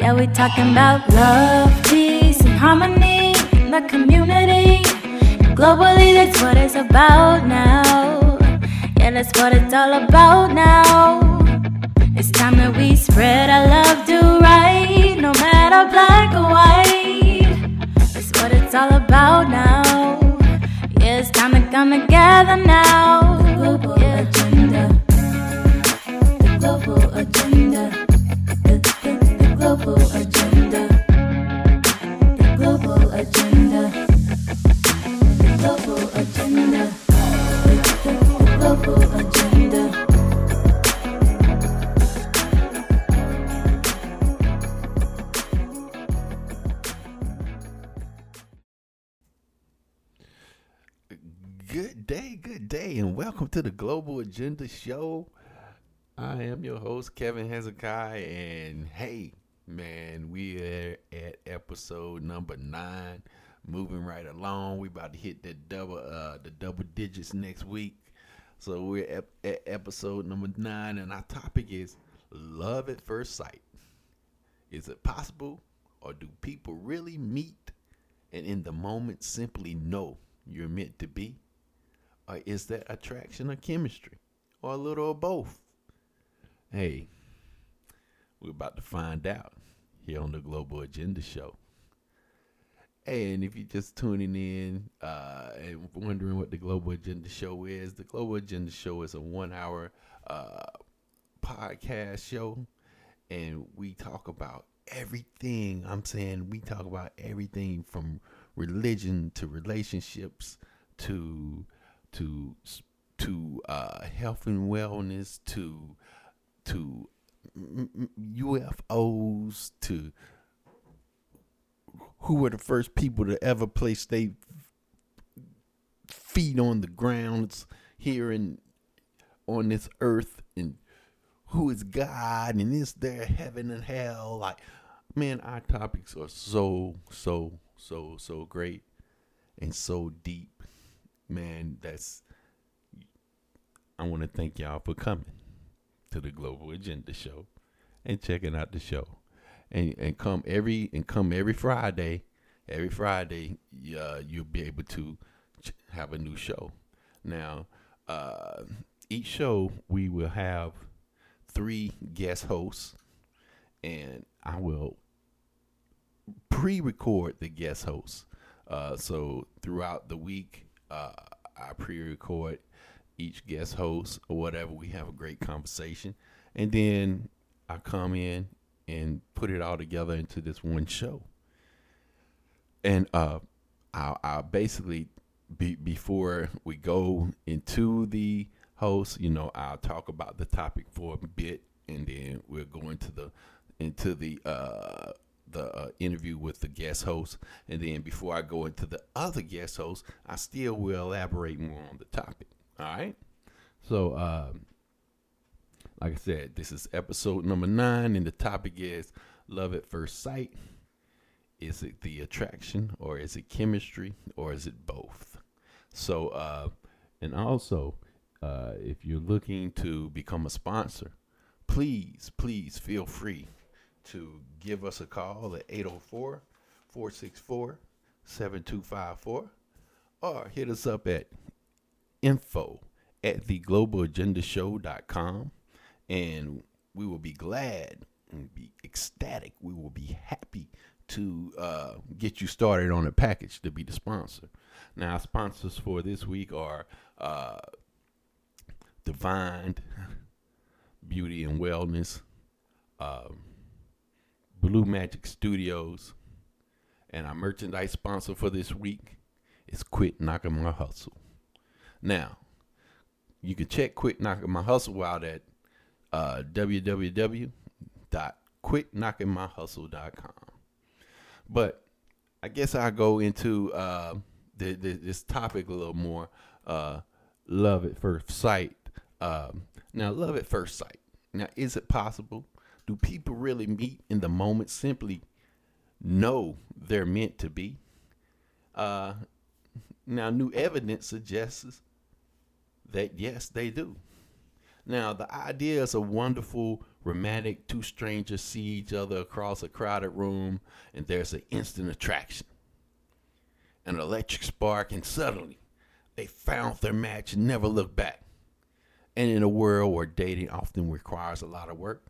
Yeah, we talking about love, peace, and harmony in the community. Globally, that's what it's about now. Yeah, that's what it's all about now. It's time that we spread our love, do right, no matter black or white. That's what it's all about now. Yeah, it's time to come together now. Global agenda. The global agenda. The global agenda. The, global agenda. Good day, good day, and welcome to the Global Agenda Show. I am your host, Kevin Hezekiah, and hey, man, we are at episode number nine, moving right along. We about to hit the double, uh, the double digits next week. So we're at, at episode number nine, and our topic is love at first sight. Is it possible, or do people really meet and in the moment simply know you're meant to be? Or is that attraction or chemistry? Or a little of both? Hey, we're about to find out here on the Global Agenda Show. And if you're just tuning in uh, and wondering what the Global Agenda Show is, the Global Agenda Show is a one hour uh, podcast show, and we talk about everything. I'm saying we talk about everything from religion to relationships to to to uh, health and wellness to to UFOs to who were the first people to ever place their feet on the grounds here in on this earth and who is God and is there heaven and hell? Like man our topics are so so so so great and so deep. Man that's I want to thank y'all for coming to the Global Agenda Show and checking out the show. And and come every and come every Friday. Every Friday, uh, you'll be able to ch- have a new show. Now, uh, each show we will have three guest hosts, and I will pre-record the guest hosts. Uh, so throughout the week, uh, I pre-record each guest host or whatever. We have a great conversation, and then I come in and put it all together into this one show. And uh, I, I basically be, before we go into the host, you know, I'll talk about the topic for a bit, and then we'll go into the into the uh, the uh, interview with the guest host, and then before I go into the other guest host, I still will elaborate more on the topic. All right. So, um, like I said, this is episode number nine, and the topic is love at first sight. Is it the attraction, or is it chemistry, or is it both? So, uh, and also, uh, if you're looking to become a sponsor, please, please feel free to give us a call at 804 464 7254 or hit us up at info at theglobalagendashow.com and we will be glad and be ecstatic. We will be happy to uh, get you started on a package to be the sponsor. Now, our sponsors for this week are uh, Divine Beauty and Wellness, um, Blue Magic Studios, and our merchandise sponsor for this week is Quit Knocking My Hustle. Now, you can check Quit Knocking My Hustle out at uh. But I guess I'll go into uh, the, the, this topic a little more. Uh, love at first sight. Um, now, love at first sight. Now, is it possible? Do people really meet in the moment simply know they're meant to be? Uh, now, new evidence suggests that yes, they do. Now, the idea is a wonderful, romantic two strangers see each other across a crowded room, and there's an instant attraction, an electric spark, and suddenly they found their match and never looked back. And in a world where dating often requires a lot of work,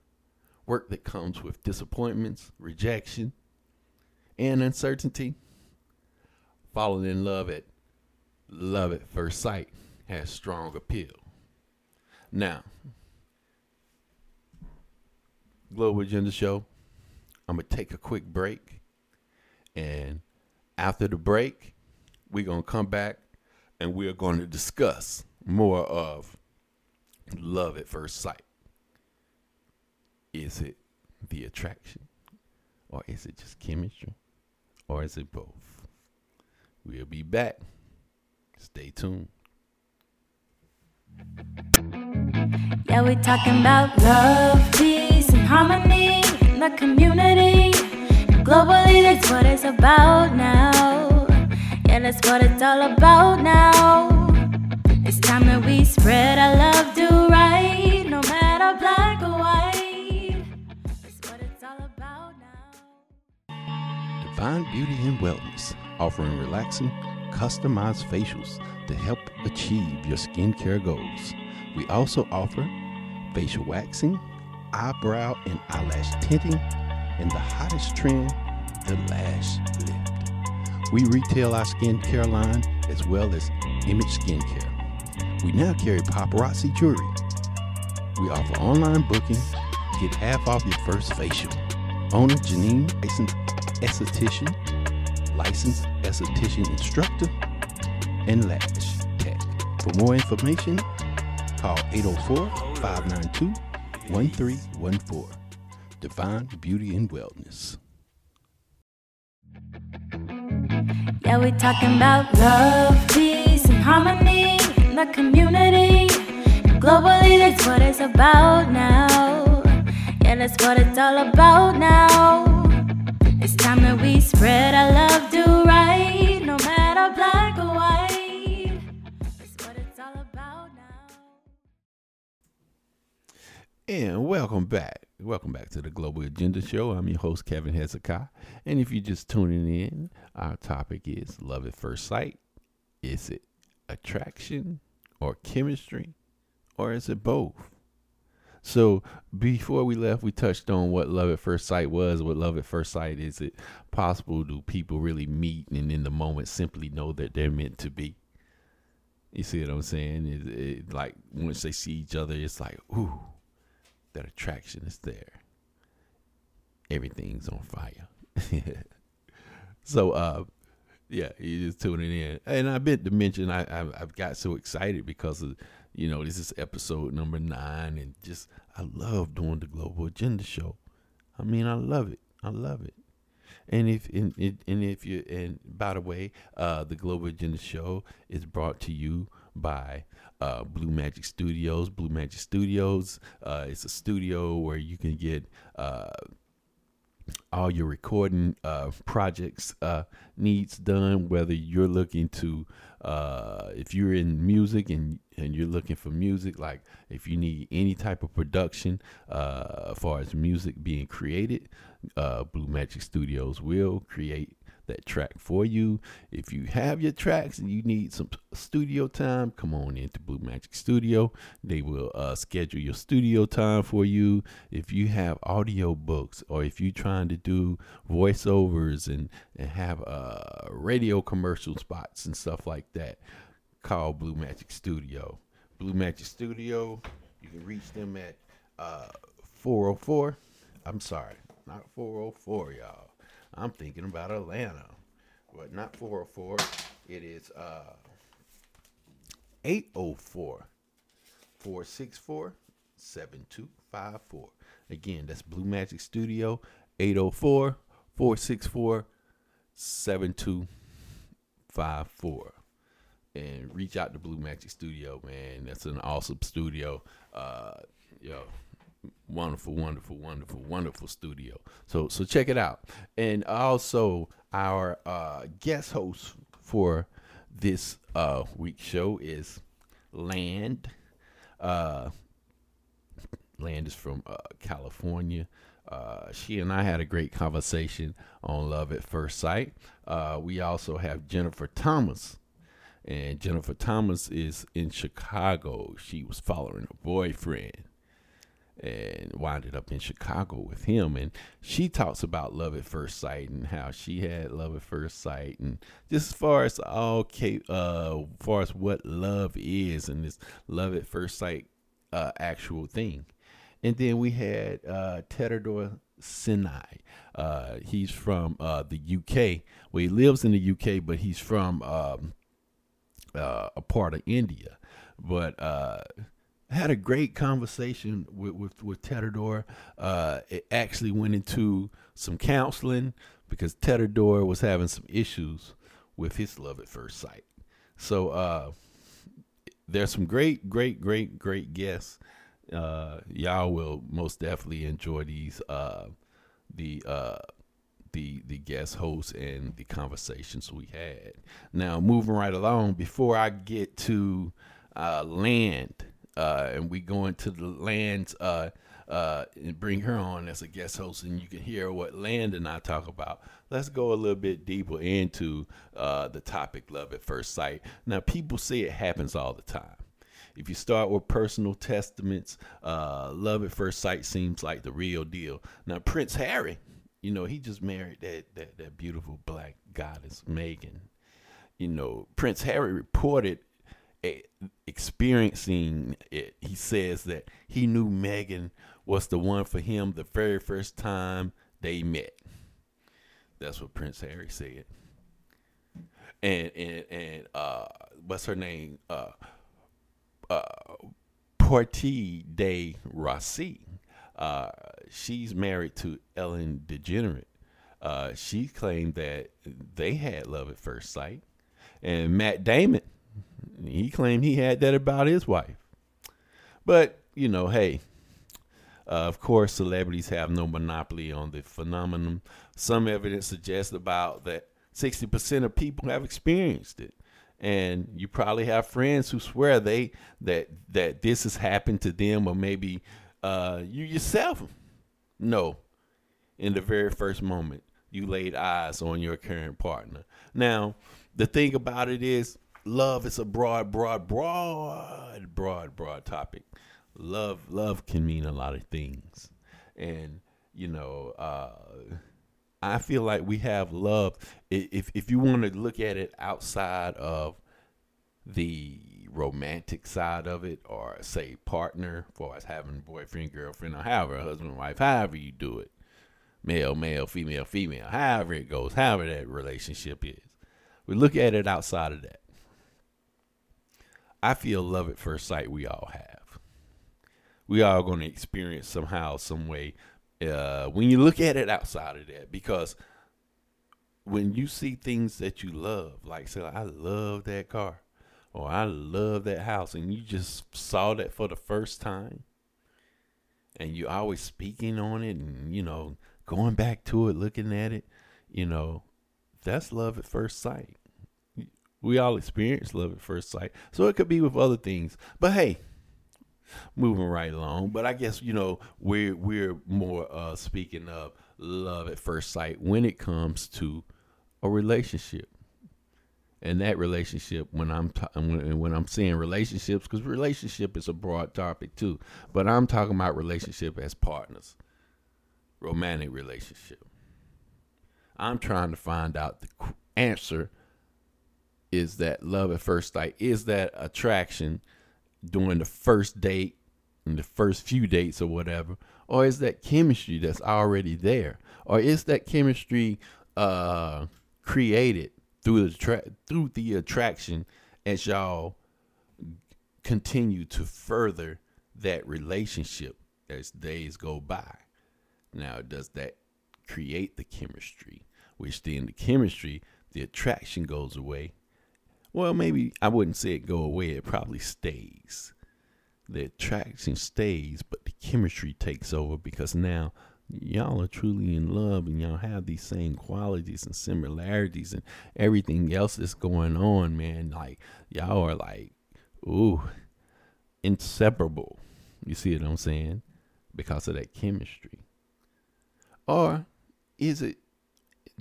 work that comes with disappointments, rejection, and uncertainty, falling in love at love at first sight has strong appeal. Now, Global Agenda Show, I'm going to take a quick break. And after the break, we're going to come back and we're going to discuss more of love at first sight. Is it the attraction? Or is it just chemistry? Or is it both? We'll be back. Stay tuned. Yeah, we're talking about love, peace, and harmony in the community. Globally, that's what it's about now. Yeah, that's what it's all about now. It's time that we spread our love, do right, no matter black or white. That's what it's all about now. Divine Beauty and Wellness, offering relaxing, customized facials to help achieve your skincare goals. We also offer facial waxing, eyebrow and eyelash tinting, and the hottest trend, the lash lift. We retail our skincare line as well as image skincare. We now carry paparazzi jewelry. We offer online booking. Get half off your first facial. Owner Janine, licensed esthetician, licensed esthetician instructor, and lash tech. For more information, call 804 592 1314. Divine Beauty and Wellness. Yeah, we're talking about love, peace, and harmony in the community. Globally, that's what it's about now. Yeah, that's what it's all about now. It's time that we spread our love, And welcome back. Welcome back to the Global Agenda Show. I'm your host, Kevin Hezekiah. And if you're just tuning in, our topic is love at first sight. Is it attraction or chemistry? Or is it both? So before we left, we touched on what love at first sight was. What love at first sight is it possible? Do people really meet and in the moment simply know that they're meant to be? You see what I'm saying? It, it, like once they see each other, it's like, ooh, that attraction is there. Everything's on fire. so, uh, yeah, you just tuning in, and I meant to mention I, I I've got so excited because of you know this is episode number nine, and just I love doing the Global Agenda Show. I mean, I love it. I love it. And if and, and and if you and by the way, uh, the Global Agenda Show is brought to you by uh, Blue Magic Studios. Blue Magic Studios. Uh, it's a studio where you can get uh, all your recording uh, projects uh, needs done. Whether you're looking to, uh, if you're in music and and you're looking for music, like if you need any type of production uh, as far as music being created, uh, Blue Magic Studios will create that track for you. If you have your tracks and you need some studio time, come on into Blue Magic Studio. They will uh, schedule your studio time for you. If you have audio books or if you're trying to do voiceovers and, and have uh, radio commercial spots and stuff like that, call Blue Magic Studio. Blue Magic Studio, you can reach them at uh, 404. I'm sorry, not 404, y'all. I'm thinking about Atlanta, but not 404. It is uh 804 464 7254. Again, that's Blue Magic Studio 804 464 7254. And reach out to Blue Magic Studio, man. That's an awesome studio. Uh, yo, wonderful wonderful wonderful wonderful studio so so check it out and also our uh guest host for this uh week's show is land uh Land is from uh, California. Uh, she and I had a great conversation on love at first sight. Uh, we also have Jennifer Thomas, and Jennifer Thomas is in Chicago. She was following her boyfriend and winded up in Chicago with him. And she talks about love at first sight and how she had love at first sight, and just as far as all uh, far as what love is and this love at first sight uh, actual thing. And then we had uh, Tedador Sinai. Uh, he's from uh, the UK. Well, he lives in the UK, but he's from um, uh, a part of India. But uh, had a great conversation with with, with. Uh, it actually went into some counseling because Tedador was having some issues with his love at first sight. So uh, there's some great, great, great, great guests. Uh, y'all will most definitely enjoy these uh, the uh, the the guest hosts and the conversations we had. Now moving right along, before I get to uh, land uh, and we go into the lands uh, uh, and bring her on as a guest host, and you can hear what Land and I talk about. Let's go a little bit deeper into uh, the topic, love at first sight. Now, people say it happens all the time. If you start with personal testaments, uh, love at first sight seems like the real deal. Now, Prince Harry, you know, he just married that that, that beautiful black goddess Meghan. You know, Prince Harry reported experiencing it, he says that he knew Meghan was the one for him the very first time they met. That's what Prince Harry said. And and and uh, what's her name? Uh, uh, Portia de Rossi. Uh, she's married to Ellen DeGeneres. Uh, she claimed that they had love at first sight, and Matt Damon he claimed he had that about his wife. But, you know, hey, uh, of course, celebrities have no monopoly on the phenomenon. Some evidence suggests about that 60% of people have experienced it. And you probably have friends who swear they that that this has happened to them or maybe uh, you yourself know in the very first moment you laid eyes on your current partner. Now, the thing about it is love is a broad, broad, broad, broad, broad topic. Love, love can mean a lot of things, and you know, uh, I feel like we have love. If if you want to look at it outside of the romantic side of it, or say partner, for us having boyfriend, girlfriend, or however, husband, wife, however you do it, male, male, female, female, however it goes, however that relationship is. We look at it outside of that I feel love at first sight we all have. We all going to experience somehow, some way. Uh, when you look at it outside of that, because when you see things that you love, like say, I love that car, or I love that house, and you just saw that for the first time, and you always speaking on it, and you know, going back to it, looking at it, you know, that's love at first sight. We all experience love at first sight. So it could be with other things. But hey, moving right along. But I guess, you know, we're we're more uh speaking of love at first sight when it comes to a relationship. And that relationship, when I'm when, when I'm saying relationships, because relationship is a broad topic too, but I'm talking about relationship as partners, romantic relationship. I'm trying to find out the answer is that love at first sight? Is that attraction during the first date and the first few dates or whatever? Or is that chemistry that's already there? Or is that chemistry uh, created through the tra- through the attraction as y'all continue to further that relationship as days go by? Now, does that create the chemistry? Which then the chemistry, the attraction goes away well, maybe I wouldn't say it go away. It probably stays. The attraction stays, but the chemistry takes over because now y'all are truly in love and y'all have these same qualities and similarities and everything else that's going on, man. Like y'all are like, ooh, inseparable. You see what I'm saying? because of that chemistry? Or is it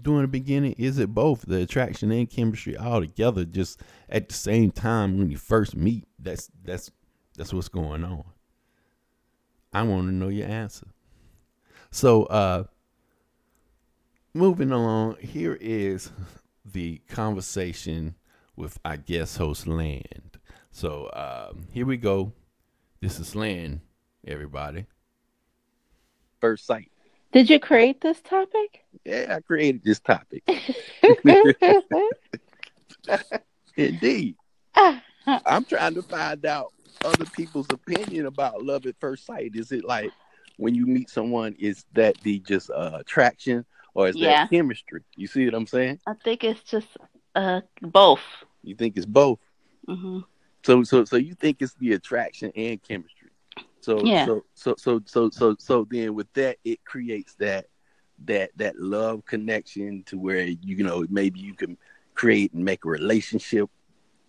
during the beginning, is it both the attraction and chemistry all together just at the same time when you first meet? That's that's that's what's going on. I want to know your answer. So uh moving along, here is the conversation with our guest host Land. So um, here we go. This is Land, everybody. First sight. Did you create this topic? Yeah, I created this topic. Indeed. I'm trying to find out other people's opinion about love at first sight. Is it like when you meet someone, is that the just uh, attraction or is Yeah. that chemistry? You see what I'm saying? I think it's just uh both. You think it's both. Mm-hmm. So so so you think it's the attraction and chemistry. So Yeah. so so so so so so then with that it creates that that that love connection to where you know maybe you can create and make a relationship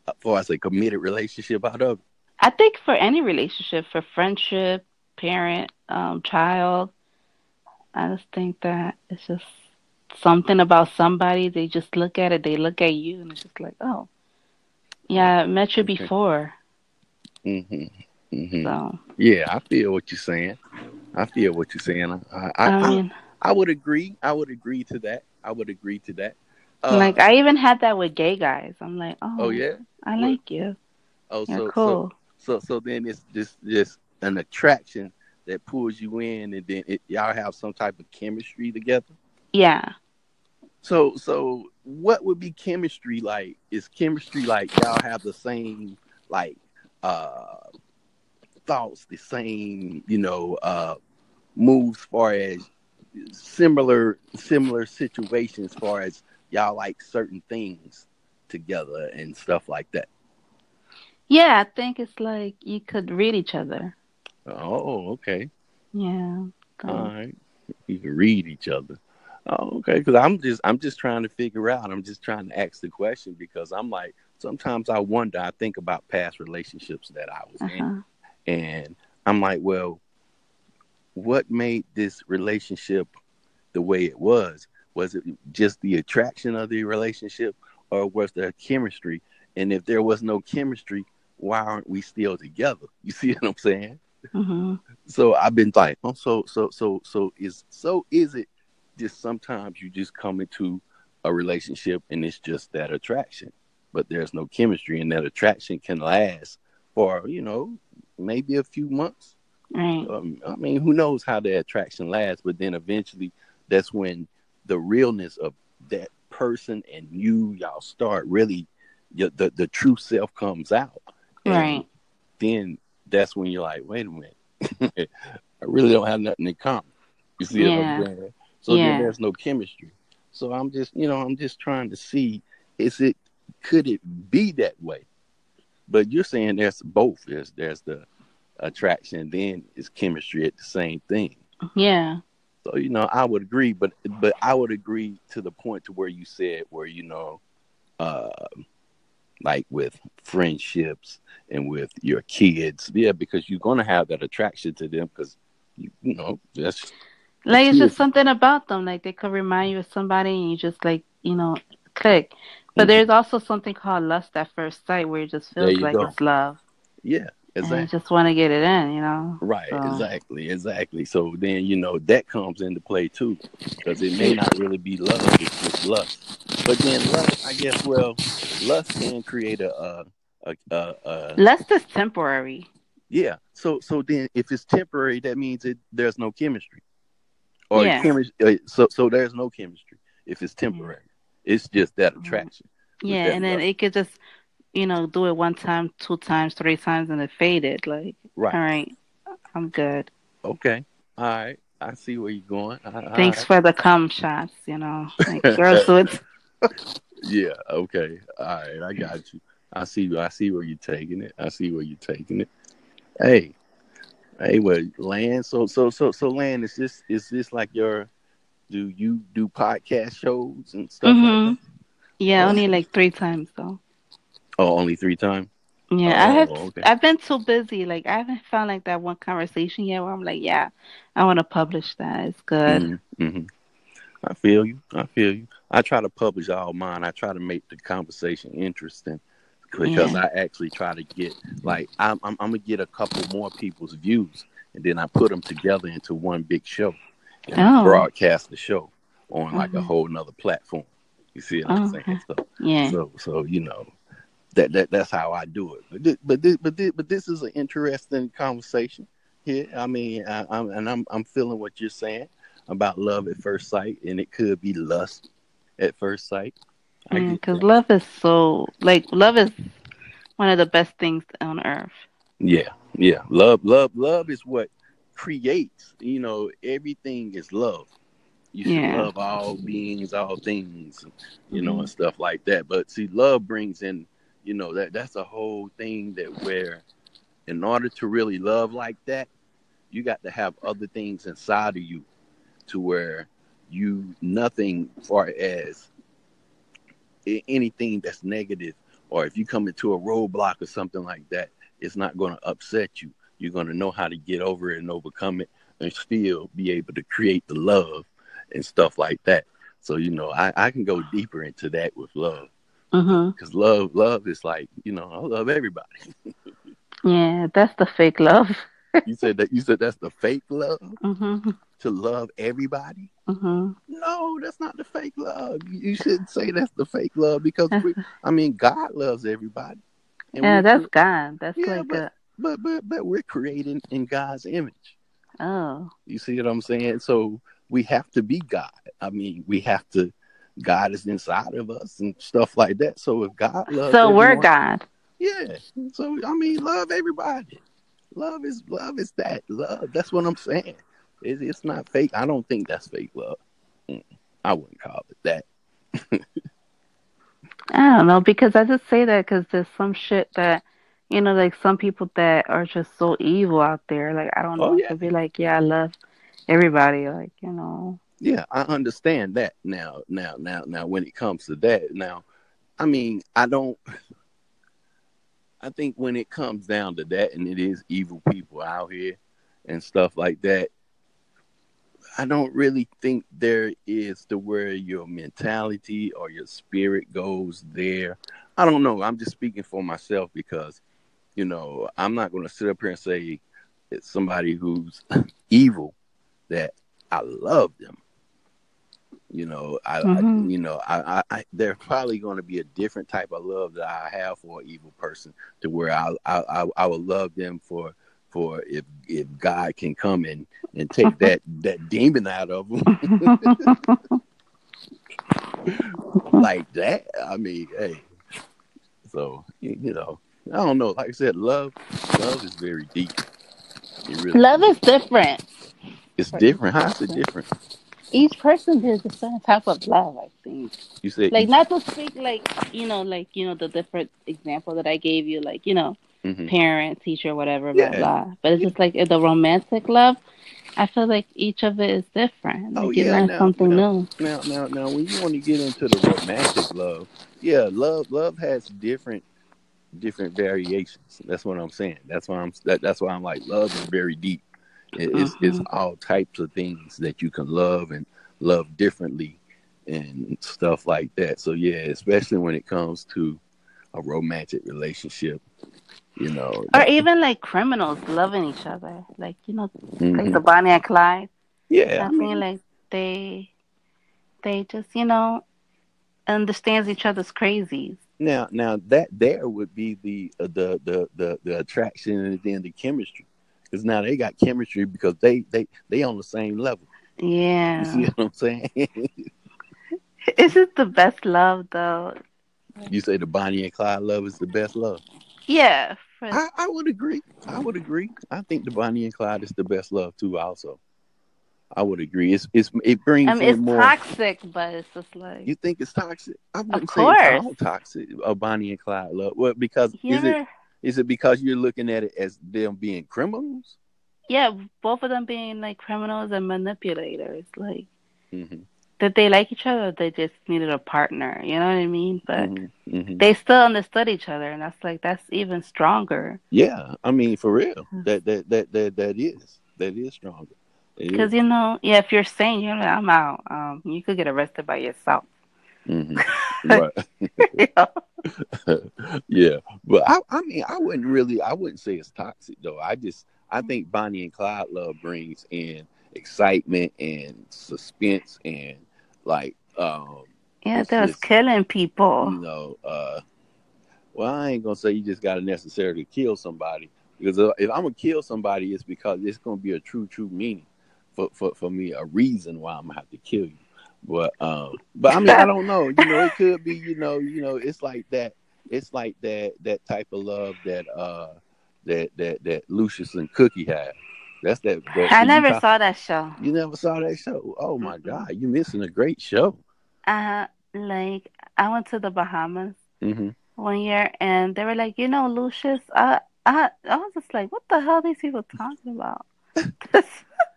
as far as a committed relationship out of it. I think for any relationship, for friendship, parent, um, child, I just think that it's just something about somebody. They just look at it, they look at you, and it's just like, oh, yeah, I met you Okay. before. hmm hmm So Yeah, I feel what you're saying. I feel what you're saying. I I, I I, mean, I would agree. I would agree to that. I would agree to that. Uh, like I even had that with gay guys. I'm like, oh, oh yeah. I like you. Oh, You're so so cool. So so then it's just just an attraction that pulls you in, and then it, y'all have some type of chemistry together. yeah. So so what would be chemistry like? Is chemistry like y'all have the same like uh thoughts, the same you know uh moves, far as similar similar situations, far as y'all like certain things together and stuff like that. Yeah, I think it's like you could read each other. Oh, okay. Yeah. All right. You can read each other. Oh, okay. Because I'm just I'm just trying to figure out. I'm just trying to ask the question because I'm like sometimes I wonder. I think about past relationships that I was in, uh-huh. And I'm like, well, what made this relationship the way it was? Was it just the attraction of the relationship, or was there chemistry? And if there was no chemistry, why aren't we still together? You see what I'm saying? hmm so I've been like, oh, so so so so is so is it just sometimes you just come into a relationship and it's just that attraction, but there's no chemistry and that attraction can last for you know maybe a few months. Right. Um, I mean, who knows how the attraction lasts? But then eventually, that's when the realness of that person and you y'all start really the the, the true self comes out. And Right. Then that's when you're like, wait a minute, I really don't have nothing in common. You see what Yeah. I'm saying? So Yeah. then there's no chemistry. So I'm just, you know, I'm just trying to see, is it, could it be that way? But you're saying there's both. There's there's the attraction, then it's chemistry at the same thing. Yeah. So you know, I would agree, but but I would agree to the point to where you said where you know, uh, like with friendships and with your kids, yeah, because you're gonna have that attraction to them because you, you know that's Like it's just something about them. Like they could remind you of somebody and you just like, you know, click. But Mhm. there's also something called lust at first sight where it just feels like go. it's love. yeah, And exactly. you just want to get it in, you know? Right, So- exactly, exactly. So then you know that comes into play too, because it may not really be love; it's just lust. But then lust, I guess, well, lust can create a, a, a, a, a Lust is temporary. yeah. So so then if it's temporary, that means it there's no chemistry, or Yeah. chemistry. So so there's no chemistry if it's temporary. It's just that Mhm. attraction. Yeah, that and then it could just, you know, do it one time, two times, three times, and it faded. Like, Right. all right, I'm good. Okay. All right. I see where you're going. All right. Thanks for the cum shots, you know. Like girls do it. Yeah. Okay. All right. I got you. I see. I see where you're taking it. I see where you're taking it. Hey. Hey. Well, land. So so so so land. Is this is this like your? Do you do podcast shows and stuff Mhm. like that? Yeah, Oh. only like three times though. Oh, only three times. Yeah, I Oh, have. okay. I've been too busy. Like I haven't found like that one conversation yet where I'm like, yeah, I want to publish that. It's good. Mm-hmm. hmm I feel you. I feel you. I try to publish all mine. I try to make the conversation interesting because Yeah. I actually try to get like I'm, I'm I'm gonna get a couple more people's views and then I put them together into one big show Oh. broadcast the show on like a Mhm. whole nother platform. You see what I'm Oh, saying? okay. So Yeah. so so you know that that that's how I do it. But this, but this, but this, but this is an interesting conversation here. I mean, I, I'm and I'm I'm feeling what you're saying about love at first sight, and it could be lust at first sight. Because that. love is so like love is one of the best things on earth. Yeah, yeah. Love, love, love is what creates. You know, everything is love. You should Yeah. love all beings, all things, you know, Mhm. and stuff like that. But see, love brings in, you know, that that's a whole thing that where, in order to really love like that, you got to have other things inside of you, to where you nothing far as anything that's negative, or if you come into a roadblock or something like that, it's not going to upset you. You're going to know how to get over it and overcome it, and still be able to create the love and stuff like that. So you know, I, I can go deeper into that with love because love, love is like you know, I love everybody. Yeah, that's the fake love. You said that you said that's the fake love hmm to love everybody. hmm No, that's not the fake love. You shouldn't say that's the fake love because we, I mean, God loves everybody. Yeah, that's God. That's Yeah, like but- a but but but we're creating in God's image. oh You see what I'm saying? So we have to be God. I mean, we have to. God is inside of us and stuff like that. So if God loves, so we're God. Yeah. So I mean, love everybody. Love is love is that love. That's what I'm saying. It, it's not fake. I don't think that's fake love. Mm, I wouldn't call it that. I don't know because I just say that because there's some shit that you know, like some people that are just so evil out there. Like I don't Oh, know. yeah. To be like, yeah, I love everybody. Like you know. Yeah, I understand that now. Now, now, now, when it comes to that, now, I mean, I don't. I think when it comes down to that, and it is evil people out here and stuff like that, I don't really think there is to where your mentality or your spirit goes there. I don't know. I'm just speaking for myself because, you know, I'm not going to sit up here and say it's somebody who's evil that I love them. You know, I, Mhm. I you know, I, I, I there's probably going to be a different type of love that I have for an evil person, to where I, I, I, I would love them for, for if, if God can come and and take that that demon out of them like that. I mean, hey, so you know, I don't know. Like I said, love, love is very deep. It really love is different. It's different. How's it different? Each person has a certain type of love. I think. You said Like not to speak like you know, like you know the different example that I gave you. Like you know, Mhm. parent, teacher, whatever, blah blah. But it's just like the romantic love. I feel like each of it is different. Like Oh, you yeah, learn now- something now- new. Now, now, now, when you want to get into the romantic love, yeah, love, love has different, different variations. That's what I'm saying. That's why I'm. That, that's why I'm like, love is very deep. It, it's, it's Mhm. all types of things that you can love and love differently, and stuff like that. So yeah, especially when it comes to a romantic relationship, you know. Or even like criminals loving each other. Like you know, Mhm. like the Bonnie and Clyde. yeah, I mean, feel like they, they just you know, understands each other's crazies. Now, now that there would be the uh, the, the the the attraction and then the chemistry, because now they got chemistry because they they they on the same level. You Yeah. see what I'm saying? Is it the best love though? you say the Bonnie and Clyde love is the best love. Yeah. For, I, I would agree. I would agree. I think the Bonnie and Clyde is the best love too. Also, I would agree. It's it's it brings I mean, it's more. toxic, but it's just like You think it's toxic? I wouldn't Of say it's course. all toxic. A Bonnie and Clyde love. Well, because you is it is it because you're looking at it as them being criminals? yeah, both of them being like criminals and manipulators. Like hmm did they like each other? Or they just needed a partner. You know what I mean? But Mm-hmm, mm-hmm. they still understood each other, and that's like that's even stronger. Yeah, I mean, for real, that that that that that is that is stronger. Because you know, yeah, if you're saying you're like, I'm out, um, you could get arrested by yourself. Mhm. right. You yeah, but I, I mean, I wouldn't really, I wouldn't say it's toxic though. I just, I think Bonnie and Clyde love brings in excitement and suspense and like, um, yeah, they was killing you people. know, uh, well, I ain't gonna say you just gotta necessarily kill somebody because if I'm gonna kill somebody, it's because it's gonna be a true, true meaning for for, for me, a reason why I'm gonna have to kill you. But um, but I mean, I don't know. You know, it could be. You know, you know, it's like that. It's like that that type of love that uh that that that Lucius and Cookie had. That's that. that I never saw that show. You never saw that show? Oh my. God, you missing a great show. Uh, like I went to the Bahamas hmm one year, and they were like, you know, Lucius. I I I was just like, what the hell are these people talking about?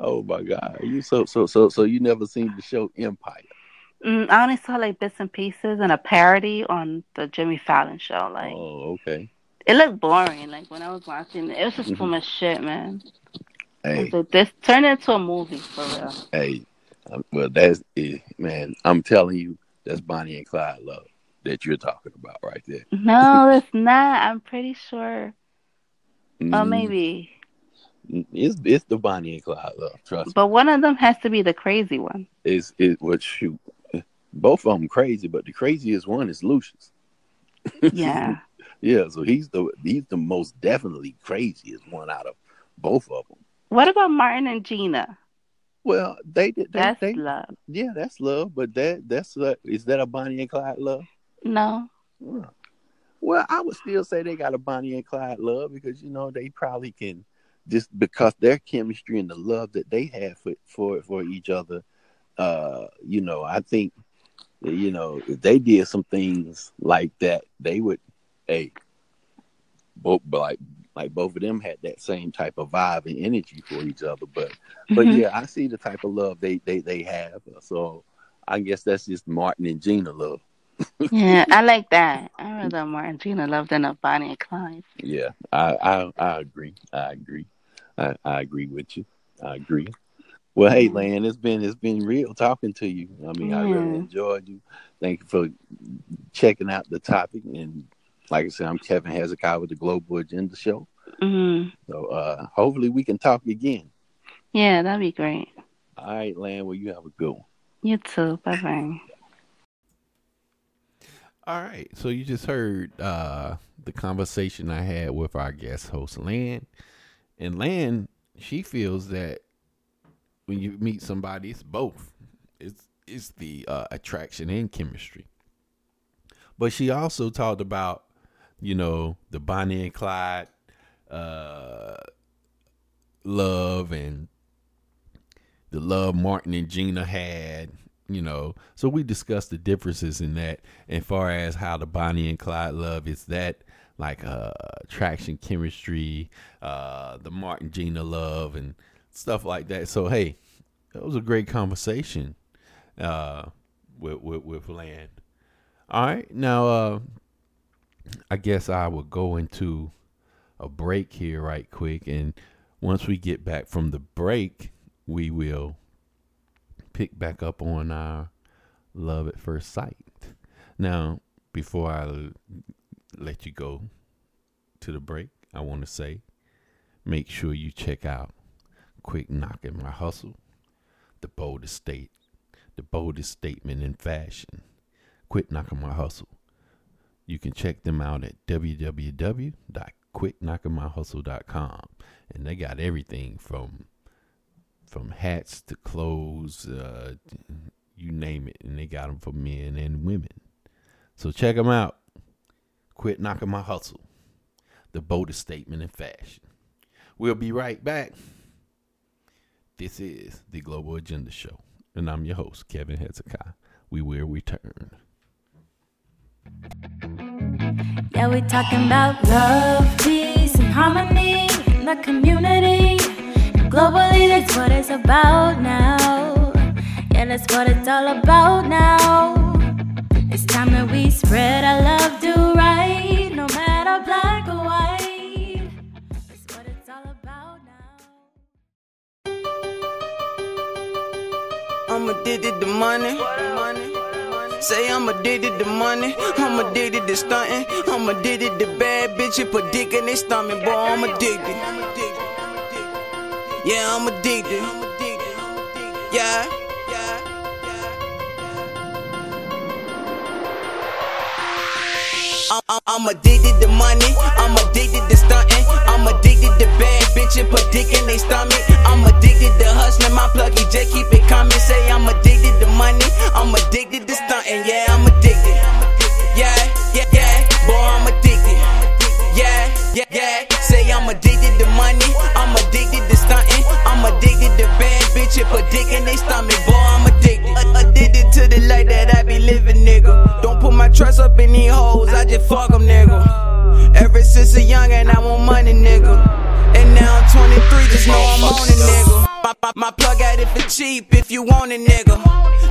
Oh my God, you so so so so you never seen the show Empire? Mm, I only saw like bits and pieces and a parody on the Jimmy Fallon show. Like Oh, okay. it looked boring. Like when I was watching it, it was just Mhm. full of shit, man. Hey, So this turned into a movie for real. hey, um, well, that's it, man. I'm telling you, that's Bonnie and Clyde love that you're talking about right there. No, it's not. I'm pretty sure. Or Mm, maybe. It's it's the Bonnie and Clyde love. Trust me. But one of them has to be the crazy one. It's it what shoot. Both of them crazy, but the craziest one is Lucius. Yeah. Yeah, so he's the he's the most definitely craziest one out of both of them. what about Martin and Gina? Well, they did. They, That's they, love. yeah, that's love. But that that's uh, is that a Bonnie and Clyde love? No. Well, I would still say they got a Bonnie and Clyde love because you know they probably can just because their chemistry and the love that they have for for, for each other. Uh, you know, I think you know if they did some things like that, they would. Hey, both like like both of them had that same type of vibe and energy for each other. But but Mhm. yeah, I see the type of love they they they have. So I guess that's just Martin and Gina love. yeah, I like that. I rather Martin and Gina love than a Bonnie and Clyde. Yeah, I I, I agree. I agree. I, I agree with you. I agree. Well, hey, Mhm. Lan, it's been it's been real talking to you. I mean, I really enjoyed you. Thank you for checking out the topic. And like I said, I'm Kevin Hezekiah with the Global Agenda Show. hmm So uh, hopefully we can talk again. Yeah, that'd be great. All right, Lan. Well, you have a good one. You too. Bye bye. All right. So you just heard uh, the conversation I had with our guest host, Lan. And Lan, she feels that when you meet somebody, it's both. It's it's the uh, attraction and chemistry. But she also talked about, you know, the Bonnie and Clyde uh, love and the love Martin and Gina had, you know. So we discussed the differences in that, and far as how the Bonnie and Clyde love is that like uh attraction, chemistry, uh the Martin Gina love and stuff like that. So hey, that was a great conversation uh with with, with Land. All right, now uh I guess I will go into a break here right quick and once we get back from the break, we will pick back up on our love at first sight. Now, before I let you go to the break, I want to say make sure you check out Quit Knocking My Hustle, the boldest state, the boldest statement in fashion. Quit knocking my hustle. You can check them out at www.quitknockingmyhustle.com and they got everything from from hats to clothes, uh, you name it, and they got them for men and women. So check them out. Quit knocking my hustle. The boldest statement in fashion. We'll be right back. This is the Global Agenda Show, and I'm your host, Kevin Hezekiah. We will return. Yeah, we're talking about love, peace, and harmony in the community. Globally, that's what it's about now. Yeah, that's what it's all about now. It's time that we spread our love, do right, no matter black or white. That's what it's all about now. I'm addicted to the money. Say I'm addicted to the money. I'm addicted to stunting. I'm addicted to the bad bitches put dick in their stomach. Boy, I'm addicted. Yeah, I'm addicted. Yeah. I'm, I'm, I'm addicted to money. I'm addicted to stunting. I'm addicted to bad bitches put dick in their stomach. I'm addicted to hustling. My you just keep it coming. Say I'm addicted to money. I'm addicted to stunting. Yeah, I'm addicted. Yeah, yeah, yeah. Boy, I'm addicted. Yeah, yeah, yeah. Addicted to money. I'm addicted to stunting. I'm addicted to bad bitches put dick in their stomach. Boy, I'm addicted. A- addicted to the life that I be living, nigga. Don't put my trust up in these hoes. I just fuck them, nigga. Ever since a youngin', I want money, nigga. And now I'm 23, just know I'm on it, nigga. My, my, my plug out it for cheap if you want it, nigga.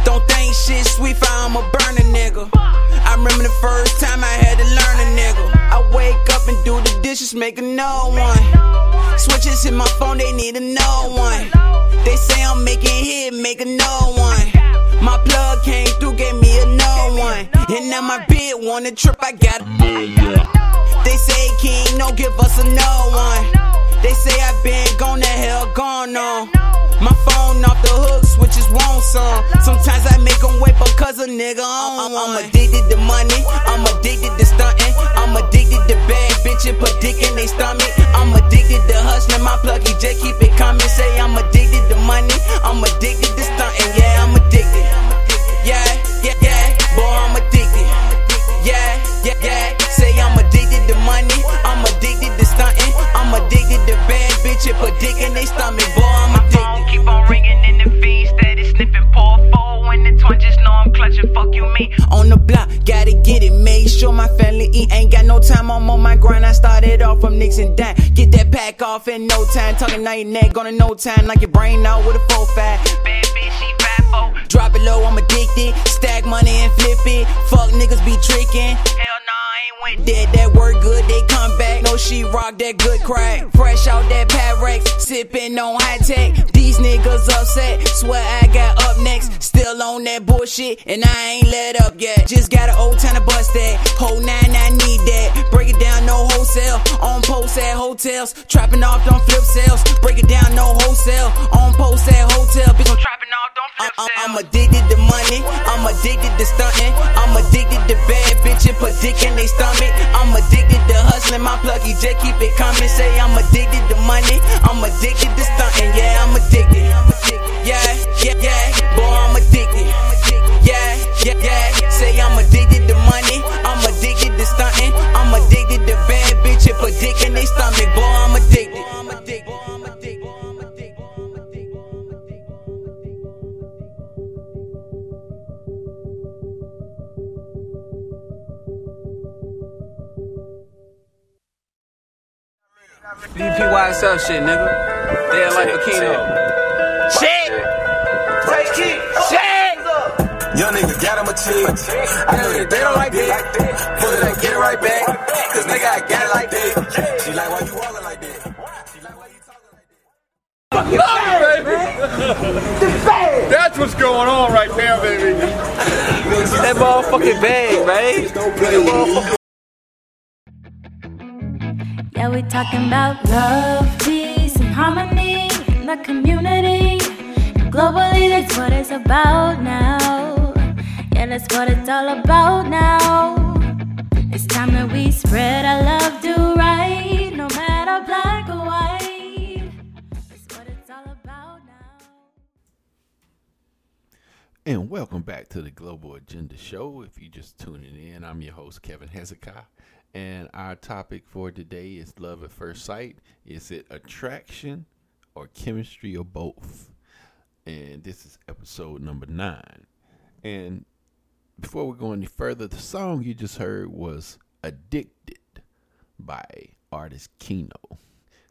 Don't think shit sweet I'ma burn a nigga. I remember the first time I had to learn a nigga. I wake up and do the dishes, make a no one. Switches in my phone, they need a no one. They say I'm making hit, make no one. My plug came through, gave me a no one. And now my bid want a trip, I got a They say King, no give us a no one. They say I've been gone to hell, gone on. My phone off the hook, switches want some. Sometimes I make them wait because a nigga on one. I'm addicted to money, I'm addicted to stunting. I'm addicted to bad bitches, put dick in they stomach. I'm addicted to hustling, my plug, he just keep it coming. Off in no time. Talking now your neck, gonna no time. Like your brain out with a 4 5 Bad bitch, she fat. Drop it low, I'm addicted. Stack money and flip it. Fuck niggas be tricking. Hell nah, I ain't with Dead that work good, they come back. No, she rock that good crack. Fresh out that Pyrex, sipping on high tech. These niggas upset. Swear I got up next. Still on that bullshit, and I ain't let up yet. Just got an old time to bust that. Whole nine, I need that. Break it down, no wholesale. On post at hotels. Trapping off, don't flip sales. Break it down, no wholesale. On post at hotel. Bitch, I'm Trapping off, don't flip sales. I'm addicted to money. I'm addicted to stunting. I'm addicted to bad bitches put dick in they stomach. I'm addicted to hustling. My plug, just keep it coming. Say I'm addicted to money. I'm addicted to stunting. Yeah, I'm addicted. Yeah, yeah, yeah. Boy, I'm addicted. Yeah, yeah, yeah. Say I'm addicted to money. I'm addicted to stunting. I'm addicted to bad bitches put dick in they stomach. Boy, I'm addicted. DPYSF shit, nigga. Dead like a kino. Shit! Shit! Young nigga got him a team. I know that they don't like that. Put it and get it right back. Cause nigga, I got it like that. She like, why you walking like that? She like, why you talking like that? That's what's going on right there, baby. That motherfucking bag, man. Yeah, we talking about love, peace, and harmony in the community. Globally, that's what it's about now. Yeah, that's what it's all about now. It's time that we spread our love, do right, no matter black or white. That's what it's all about now. And welcome back to the Global Agenda Show. If you're just tuning in, I'm your host, Kevin Hezekiah. And our topic for today is love at first sight. Is it attraction or chemistry or both? And this is episode number nine. And before we go any further, the song you just heard was Addicted by artist Kino.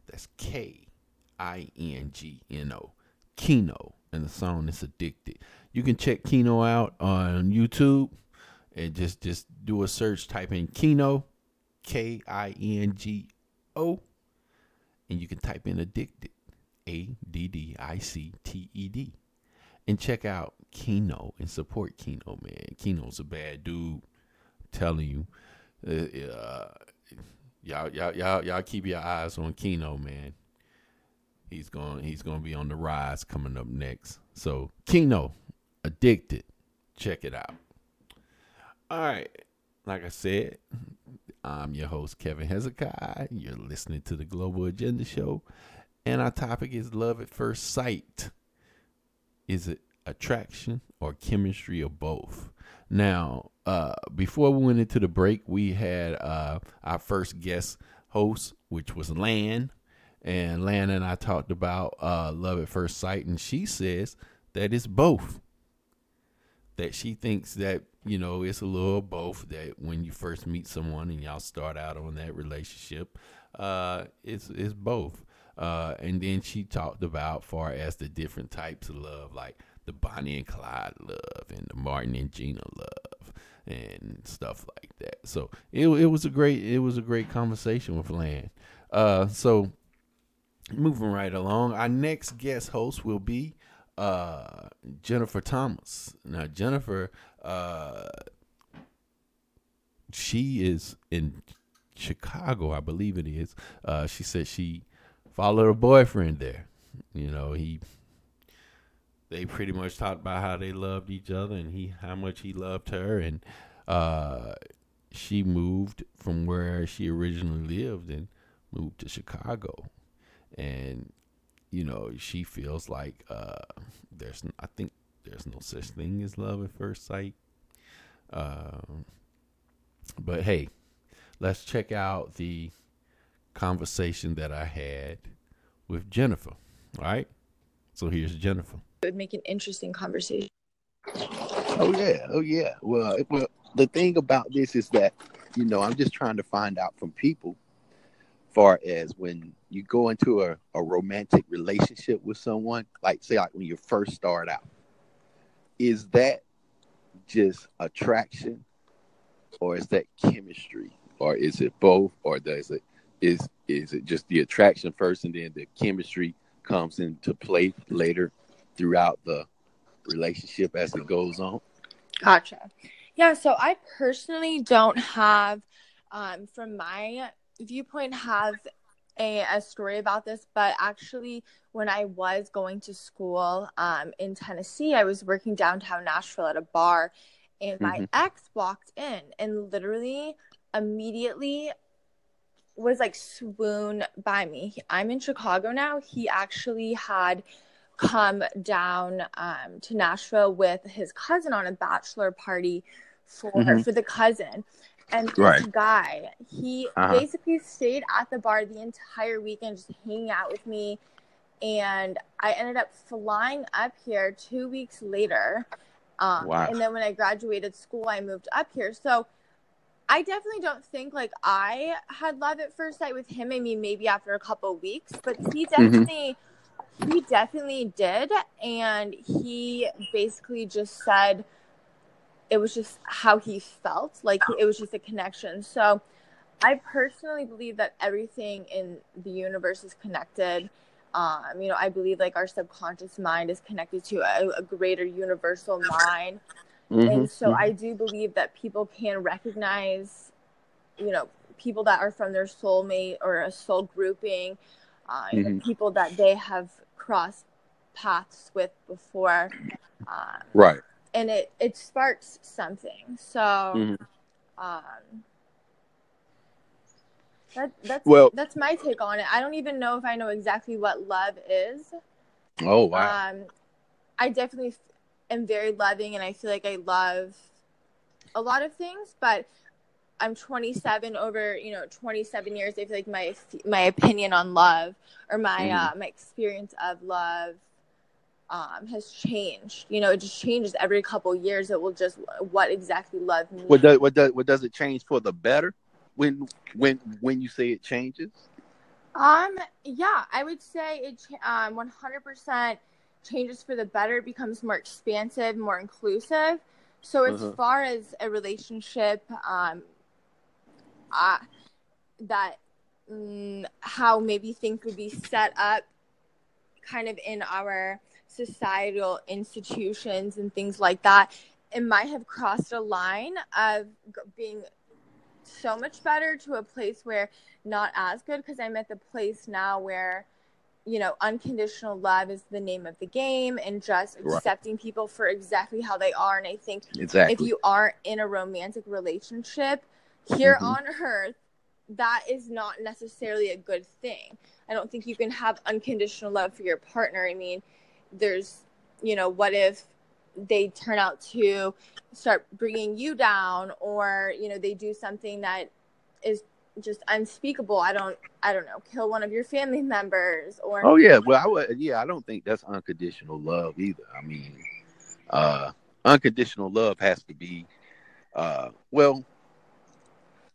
That's K I N G N O. Kino. And the song is Addicted. you can check Kino out on YouTube and just just do a search, type in Kino, K I N G O, and you can type in addicted, A D D I C T E D, and check out Kino and support Kino, man. Kino's a bad dude. telling you, uh, uh, y'all, y'all, y'all, y'all keep your eyes on Kino, man. He's going, he's going to be on the rise coming up next. So Kino, addicted, check it out. All right, like I said, I'm your host Kevin Hezekiah. You're listening to the Global Agenda Show, and our topic is love at first sight. Is it attraction or chemistry or both? Now, uh, before we went into the break, we had uh, our first guest host, which was Lan. And Lan and I talked about uh, love at first sight, and she says that it's both. That she thinks that, you know, it's a little both that when you first meet someone and y'all start out on that relationship, uh, it's, it's both. Uh, and then she talked about far as the different types of love, like the Bonnie and Clyde love and the Martin and Gina love and stuff like that. So it it was a great it was a great conversation with Lan. Uh, so moving right along, our next guest host will be uh, Jennifer Thomas. Now Jennifer, uh, she is in Chicago, I believe it is. Uh, she said she followed her boyfriend there. You know, he they pretty much talked about how they loved each other and he how much he loved her and uh, she moved from where she originally lived and moved to Chicago and you know she feels like uh, there's I think there's no such thing as love at first sight um, but hey let's check out the conversation that I had with Jennifer all right so here's Jennifer it would make an interesting conversation. Oh yeah, oh yeah. Well, it- well, the thing about this is that you know I'm just trying to find out from people, far as when you go into a, a romantic relationship with someone, like say like when you first start out, is that just attraction, or is that chemistry, or is it both, or does it is is it just the attraction first and then the chemistry comes into play later throughout the relationship as it goes on? Gotcha. Yeah, so I personally don't have, um, from my viewpoint, have a, a story about this, but actually, when I was going to school um, in Tennessee, I was working downtown Nashville at a bar, and my Mhm. ex walked in and literally immediately was like swoon by me. I'm in Chicago now. He actually had come down um, to Nashville with his cousin on a bachelor party for Mhm. for the cousin. And this Right. guy, he Uh-huh. basically stayed at the bar the entire weekend, just hanging out with me. And I ended up flying up here two weeks later. Um, Wow. And then when I graduated school, I moved up here. So I definitely don't think like I had love at first sight with him. I mean, maybe after a couple of weeks, but he definitely, he definitely did. And he basically just said it was just how he felt. Like it was just a connection. So I personally believe that everything in the universe is connected. Um, you know, I believe like our subconscious mind is connected to a, a greater universal mind. And Mhm, so mhm. I do believe that people can recognize, you know, people that are from their soulmate or a soul grouping, uh, you know, people that they have crossed paths with before. Um, Right. And it, it sparks something. So, Mhm. um, that, that's, Well- that's my take on it. I don't even know if I know exactly what love is. Oh wow. Um, I definitely am very loving, and I feel like I love a lot of things. But I'm 27 over, you know, 27 years. I feel like my my opinion on love or my Mhm. uh, my experience of love um, has changed. You know, it just changes every couple years. It will just what exactly love means. what does what does what does it change for the better when when when you say it changes? Um, yeah, I would say it um 100% changes for the better, becomes more expansive, more inclusive. So as Mhm. far as a relationship, um, I, that mm, how maybe things would be set up, kind of in our societal institutions and things like that, it might have crossed a line of being so much better to a place where not as good because I'm at the place now where you know unconditional love is the name of the game and just Right. accepting people for exactly how they are and I think Exactly. if you aren't in a romantic relationship here Mhm. on earth that is not necessarily a good thing. I don't think you can have unconditional love for your partner. I mean, there's, you know, what if they turn out to start bringing you down or, you know, they do something that is just unspeakable. I don't I don't know, kill one of your family members or Oh yeah, well I would yeah, I don't think that's unconditional love either. I mean, uh unconditional love has to be uh well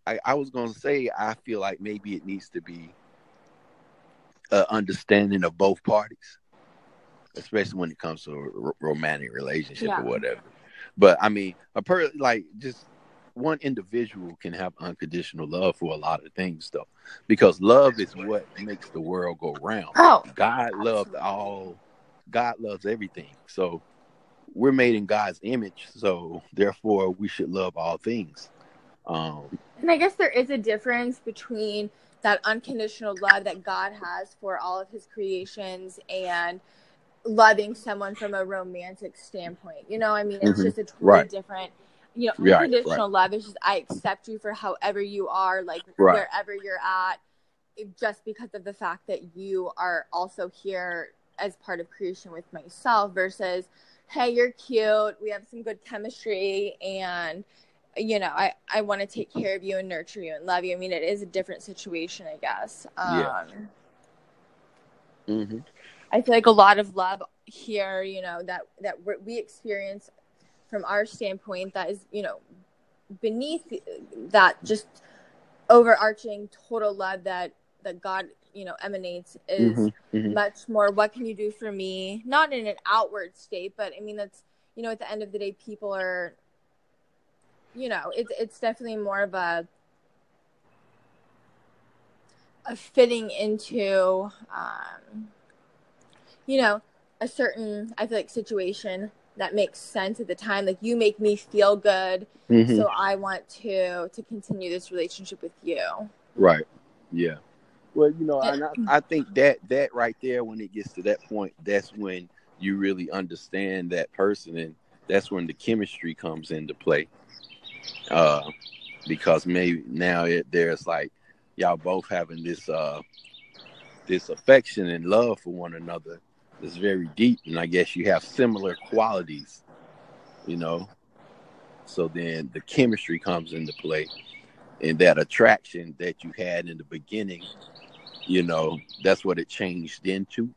I, I was gonna say I feel like maybe it needs to be a understanding of both parties, especially when it comes to a romantic relationship Yeah. or whatever. But I mean, a per like just one individual can have unconditional love for a lot of things though, because love is what makes the world go round. Oh, God loved all. God loves everything. So we're made in God's image. So therefore, we should love all things. Um, And I guess there is a difference between that unconditional love that God has for all of his creations and loving someone from a romantic standpoint. You know, I mean, it's Mhm. just a totally Right. different. You know, Right, unconditional love is just I accept you for however you are, like Right. wherever you're at, just because of the fact that you are also here as part of creation with myself. Versus, hey, you're cute, we have some good chemistry, and you know, I, I want to take care of you and nurture you and love you. I mean, it is a different situation, I guess. Um, Yeah. mhm. I feel like a lot of love here, you know, that that we experience from our standpoint, that is, you know, beneath that just overarching total love that that God, you know, emanates is Mhm, mhm. much more. What can you do for me? Not in an outward state, but I mean, that's you know, at the end of the day, people are, you know, it's it's definitely more of a a fitting into, um, you know, a certain I feel like situation that makes sense at the time. Like you make me feel good, Mhm. so I want to to continue this relationship with you. Right. Yeah. Well, you know, I, I think that that right there, when it gets to that point, that's when you really understand that person, and that's when the chemistry comes into play. Uh, because maybe now it, there's like y'all both having this uh this affection and love for one another that's very deep, and I guess you have similar qualities, you know. So then the chemistry comes into play and that attraction that you had in the beginning, you know, that's what it changed into.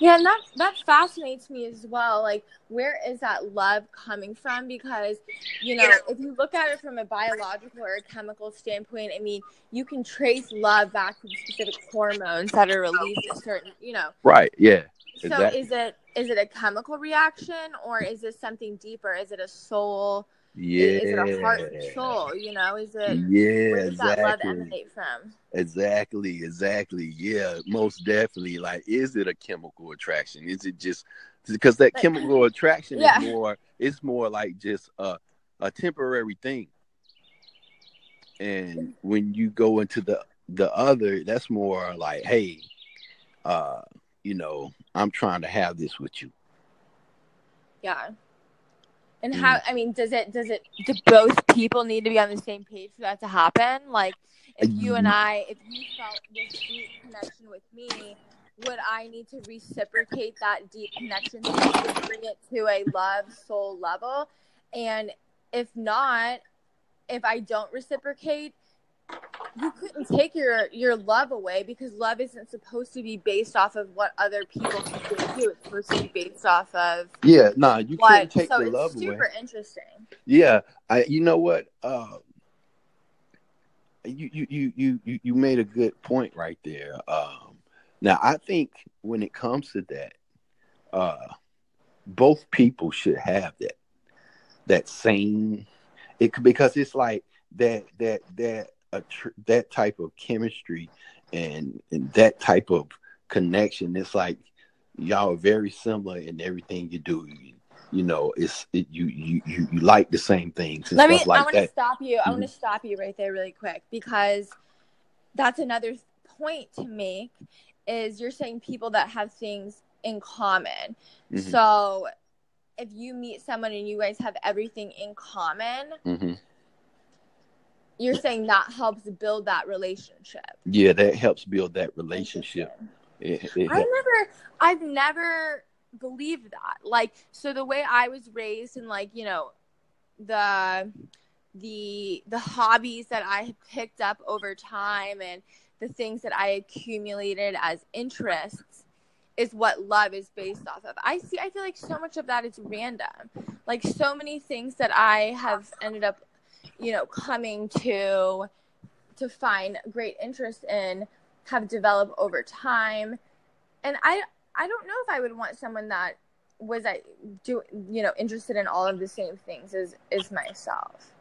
Yeah, and that that fascinates me as well. Like, where is that love coming from? Because, you know, if you look at it from a biological or a chemical standpoint, I mean, you can trace love back to specific hormones that are released at certain, you know. Right. Yeah. So Exactly. is it is it a chemical reaction or is this something deeper? Is it a soul? Yeah. Is it a heart soul? You know, is it Yeah, where does that love exactly. emanate from? Exactly, exactly. Yeah, most definitely. Like, is it a chemical attraction? Is it just because that Like- chemical attraction Yeah. is more? It's more like just a a temporary thing. And when you go into the the other, that's more like, hey, uh, you know, I'm trying to have this with you. Yeah. And Mm. how I mean, does it does it do both people need to be on the same page for that to happen? Like if you and I if you felt this deep connection with me, would I need to reciprocate that deep connection to bring it to a love soul level? And if not, if I don't reciprocate, you couldn't take your your love away because love isn't supposed to be based off of what other people think of you. It's supposed to be based off of Yeah, nah, you what. can't take so the love away. super interesting. Yeah, I. You know what? Uh, you, you you you you you made a good point right there. Um, Now, I think when it comes to that, uh, both people should have that that same it because it's like that that that a tr- that type of chemistry and and that type of connection. It's like y'all are very similar in everything you do. You, you know, it's it, you, you you you like the same things Let me. Like I want to stop you. I want to stop you right there, really quick, because that's another point to make. Is you're saying people that have things in common. Mhm. So, if you meet someone and you guys have everything in common, Mhm. You're saying that helps build that relationship. Yeah, that helps build that relationship. It, it I never, I've never believed that. Like, so the way I was raised and like, you know, the, the, the hobbies that I picked up over time and the things that I accumulated as interests is what love is based off of. I see, I feel like so much of that is random. Like, so many things that I have ended up, you know, coming to, to find great interest in have developed over time. And i i don't know if i would want someone that was i do you know interested in all of the same things as as myself.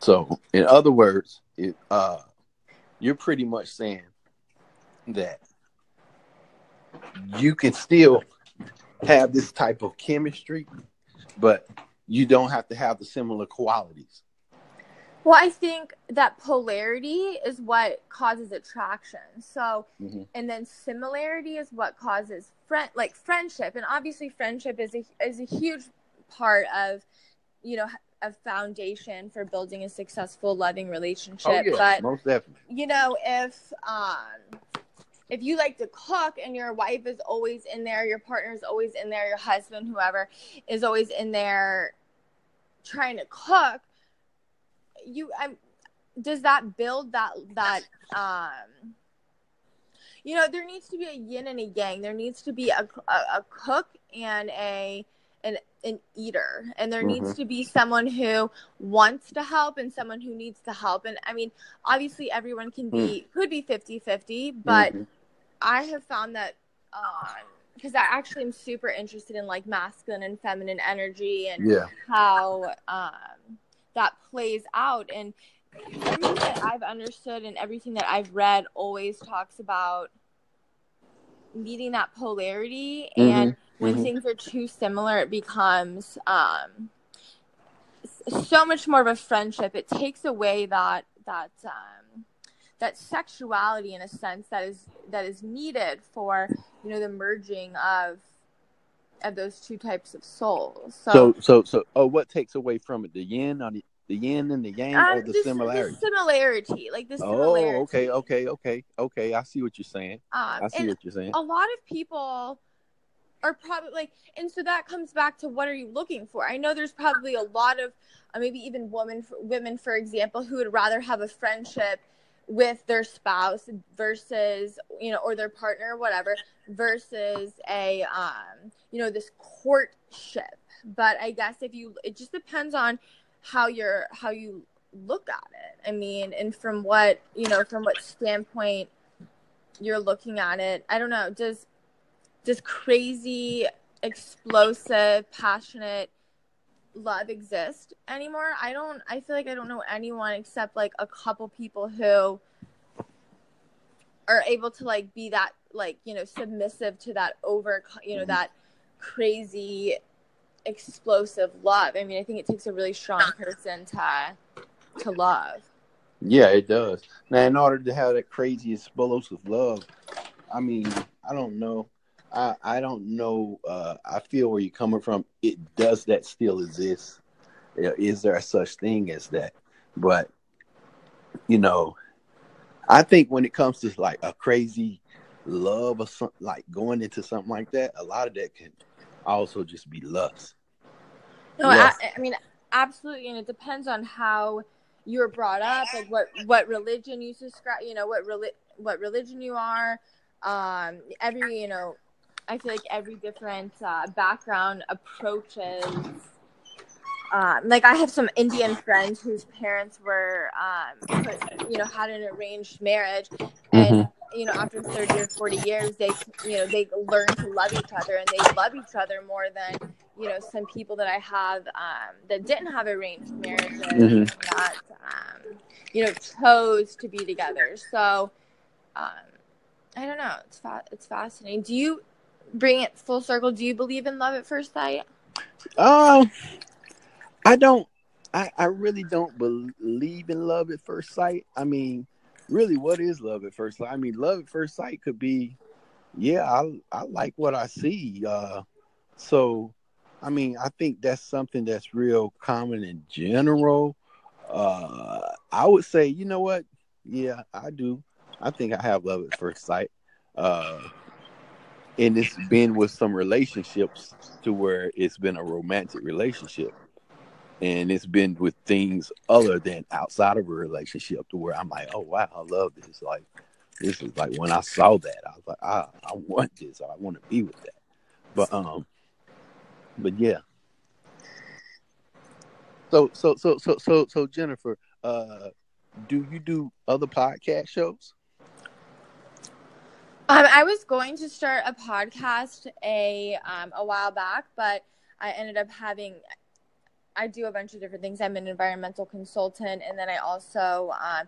So, in other words, it, uh, you're pretty much saying that you can still have this type of chemistry, but you don't have to have the similar qualities. well i think that polarity is what causes attraction so Mhm. and then similarity is what causes friend like friendship and obviously friendship is a is a huge part of you know a foundation for building a successful loving relationship Oh yeah, but most definitely. you know, if um if you like to cook and your wife is always in there, your partner is always in there, your husband, whoever is always in there trying to cook, you I'm does that build that that um you know there needs to be a yin and a yang there needs to be a, a, a cook and a an, an eater and there needs Mhm. to be someone who wants to help and someone who needs to help and i mean obviously everyone can be could be 50 50 but Mhm. i have found that because i actually am super interested in like masculine and feminine energy and Yeah. how um, that plays out. And everything that I've understood and everything that I've read always talks about meeting that polarity. And when mhm. things are too similar, it becomes um, so much more of a friendship. It takes away that that um, that sexuality in a sense that is that is needed for you know the merging of of those two types of souls. So, so, so, oh, what takes away from it? The yin or the, the yin and the yang, or Um, the similarity? The similarity, like the similarity. Oh, okay, okay, okay, okay. I see what you're saying. Um, I see what you're saying. a lot of people are probably like, and so that comes back to what are you looking for? I know there's probably a lot of, uh, maybe even women, women, for example, who would rather have a friendship with their spouse versus, you know, or their partner, or whatever, versus a, um, you know, this courtship. But I guess if you, it just depends on how you're, how you look at it. I mean, and from what, you know, from what standpoint you're looking at it. I don't know. Does does crazy, explosive, passionate love exist anymore? I don't. I feel like I don't know anyone except like a couple people who are able to like be that like you know submissive to that over you know mm-hmm. that crazy explosive love. I mean, I think it takes a really strong person to to love. Yeah, it does. Now, in order to have that crazy explosive love, I mean, I don't know. I I don't know. Uh, I feel where you're coming from. It does that still exist? Is there such thing as that? But you know, I think when it comes to like a crazy love or something, like going into something like that, a lot of that can also just be lust. No, Yes. I, I mean absolutely, and it depends on how you were brought up, like what what religion you subscribe, you know, what reli- what religion you are. Um, every you know, I feel like every different uh, background approaches. Um, like I have some Indian friends whose parents were, um, put, you know, had an arranged marriage, and you know after 30 or 40 years they you know they learn to love each other and they love each other more than you know some people that i have um, that didn't have arranged marriages Mhm. that um, you know chose to be together so um, i don't know it's fa- it's fascinating do you bring it full circle do you believe in love at first sight Um, I don't. I, I really don't believe in love at first sight. I mean, really, what is love at first sight? I mean, love at first sight could be, yeah, I I like what I see. Uh, so, I mean, I think that's something that's real common in general. Uh, I would say, you know what? Yeah, I do. I think I have love at first sight. Uh, and it's been with some relationships to where it's been a romantic relationship. And it's been with things other than outside of a relationship to where i'm like oh wow i love this. Like this is like when i saw that i was like ah, i want this. I want to be with that. But um but yeah. So so so so so so jennifer uh do you do other podcast shows Um, I was going to start a podcast a um, a while back, but I ended up having. I do a bunch of different things. I'm an environmental consultant, and then I also um,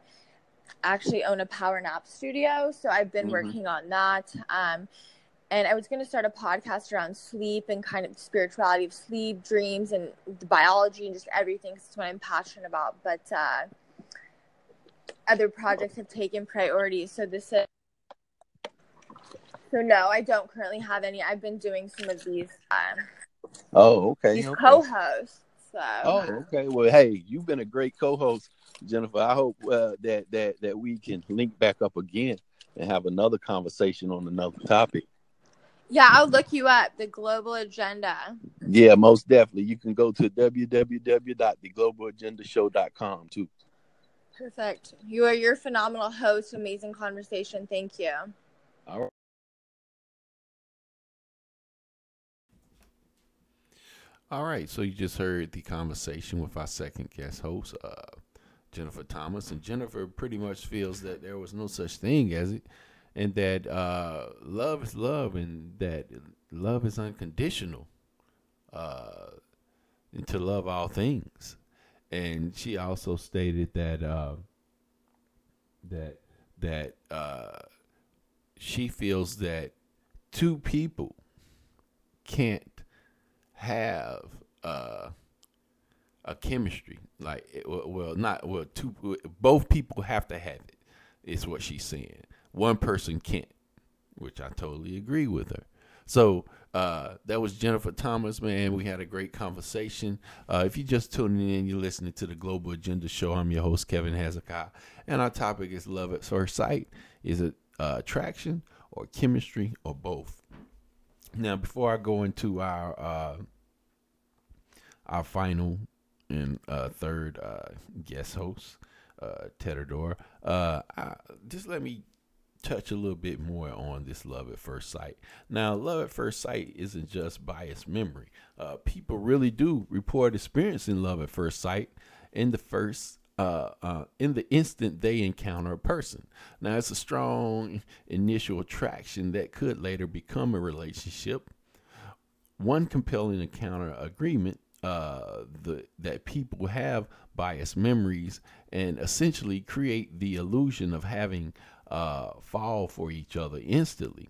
actually own a power nap studio. So I've been Mhm. working on that. Um, and I was going to start a podcast around sleep and kind of spirituality of sleep, dreams, and the biology, and just everything. 'cause It's what I'm passionate about. But uh, other projects have taken priority. So this is. So no, I don't currently have any. I've been doing some of these um, oh okay, these okay. co-hosts. So Oh, okay. Well, hey, you've been a great co-host, Jennifer. I hope uh, that that that we can link back up again and have another conversation on another topic. yeah, I'll look you up. The Global Agenda. Yeah, most definitely. You can go to www.theglobalagendashow.com too. Perfect. You are your phenomenal host. Amazing conversation. Thank you. All right. All right, so you just heard the conversation with our second guest host, uh, Jennifer Thomas, and Jennifer pretty much feels that there was no such thing as it, and that uh, love is love, and that love is unconditional, uh, and to love all things. And she also stated that uh, that that uh, she feels that two people can't have uh, a chemistry like it- well, not well two both people have to have it is what she's saying. One person can't which i totally agree with her. So uh, that was jennifer thomas man. We had a great conversation. Uh, if you're just tuning in you're listening to the global agenda show. I'm your host kevin hezekiah and our topic is love at first sight. Is it uh, attraction or chemistry or both now, before I go into our uh, our final and uh, third uh, guest host, uh, Tedador, uh, just let me touch a little bit more on this love at first sight. Now, love at first sight isn't just biased memory. Uh, people really do report experiencing love at first sight in the first uh, uh, in the instant they encounter a person. Now, it's a strong initial attraction that could later become a relationship. One compelling encounter agreement uh, the, that people have biased memories and essentially create the illusion of having uh, fall for each other instantly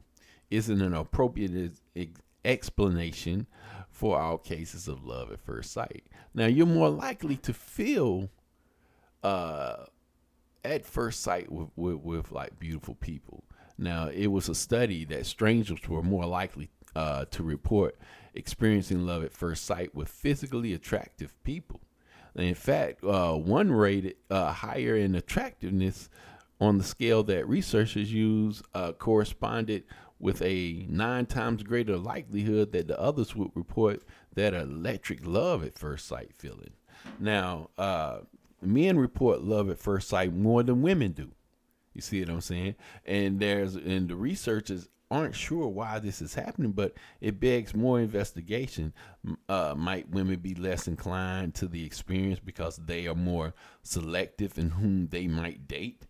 isn't an appropriate ex- explanation for all cases of love at first sight. Now, you're more likely to feel uh, at first sight with, with, with like beautiful people. Now, it was a study that strangers were more likely uh, to report experiencing love at first sight with physically attractive people. In fact, uh, one rated uh, higher in attractiveness on the scale that researchers use uh, corresponded with a nine times greater likelihood that the others would report that electric love at first sight feeling. Now, uh, men report love at first sight more than women do. You see what I'm saying? And there's and the researchers aren't sure why this is happening, but it begs more investigation. Uh, might women be less inclined to the experience because they are more selective in whom they might date?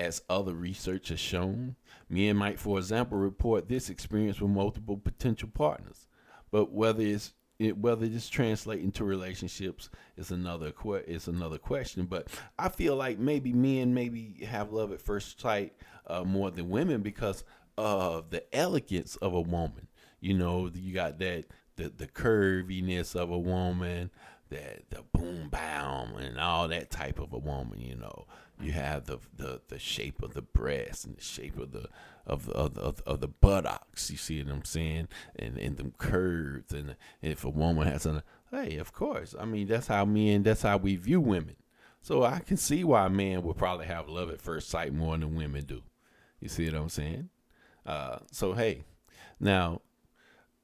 as other research has shown. Men might, for example, report this experience with multiple potential partners, but whether it's it, whether this translate into relationships is another is another question. But I feel like maybe men maybe have love at first sight uh, more than women because of the elegance of a woman. You know, you got that the the curviness of a woman, that the boom bam and all that type of a woman. You know, you have the the the shape of the breast and the shape of the of the, of the, of the, of the buttocks. You see what I'm saying? And and them curves. And if a woman has a hey, of course. I mean, that's how men. That's how we view women. So I can see why men would probably have love at first sight more than women do. You see what I'm saying? Uh, so hey, now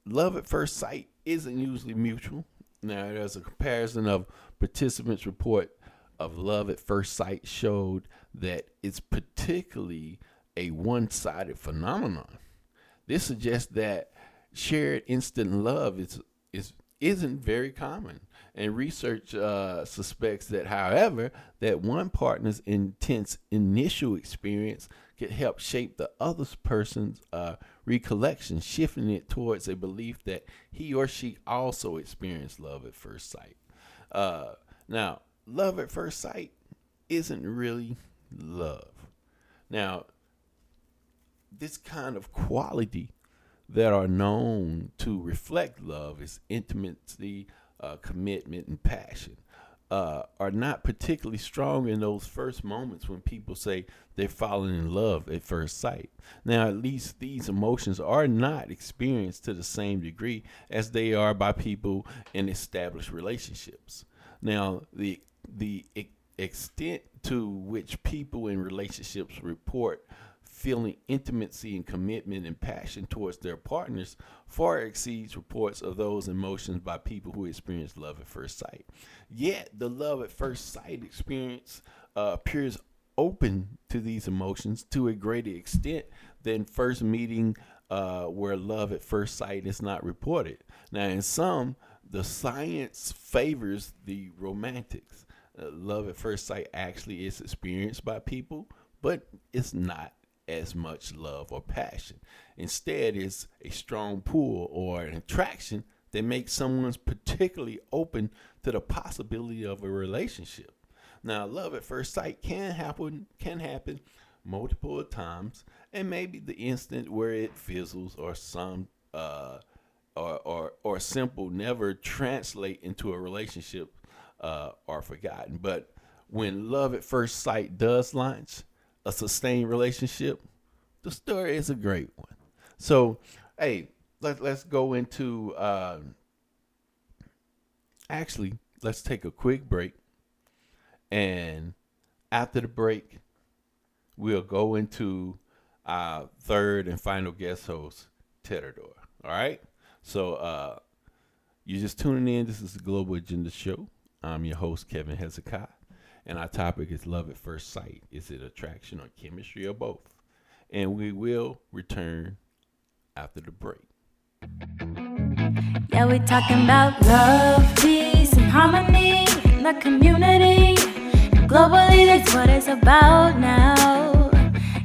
love at first sight isn't usually mutual. Now there's a comparison of participants report of love at first sight showed that it's particularly a one-sided phenomenon. This suggests that shared instant love is is isn't very common, and research uh, suspects that, however, that one partner's intense initial experience can help shape the other person's uh, recollection, shifting it towards a belief that he or she also experienced love at first sight. Uh, now, love at first sight isn't really love. Now, this kind of quality that are known to reflect love is intimacy, uh, commitment, and passion. Uh, are not particularly strong in those first moments when people say they're falling in love at first sight. Now, at least these emotions are not experienced to the same degree as they are by people in established relationships. Now, the the e- extent to which people in relationships report feeling intimacy and commitment and passion towards their partners far exceeds reports of those emotions by people who experience love at first sight. Yet, the love at first sight experience uh, appears open to these emotions to a greater extent than first meeting, uh, where love at first sight is not reported. Now, in some, the science favors the romantics. Uh, love at first sight actually is experienced by people, but it's not as much love or passion. Instead, it's a strong pull or an attraction that makes someone particularly open to the possibility of a relationship. Now, love at first sight can happen can happen multiple times, and maybe the instant where it fizzles or some uh, or or or simple never translate into a relationship uh, are forgotten. But when love at first sight does launch, a sustained relationship, the story is a great one. So, hey, let, let's go into. Uh, actually, let's take a quick break. And after the break, we'll go into our third and final guest host, Terador. All right? So, uh, you're just tuning in. This is the Global Agenda Show. I'm your host, Kevin Hezekiah. And our topic is love at first sight. Is it attraction or chemistry or both? And we will return after the break. Yeah, we're talking about love, peace, and harmony in the community. Globally, that's what it's about now.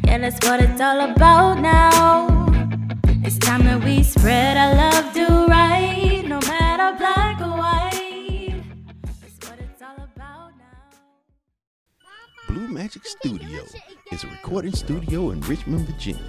Yeah, that's what it's all about now. It's time that we spread our love, Magic Studio is a recording studio in Richmond, Virginia.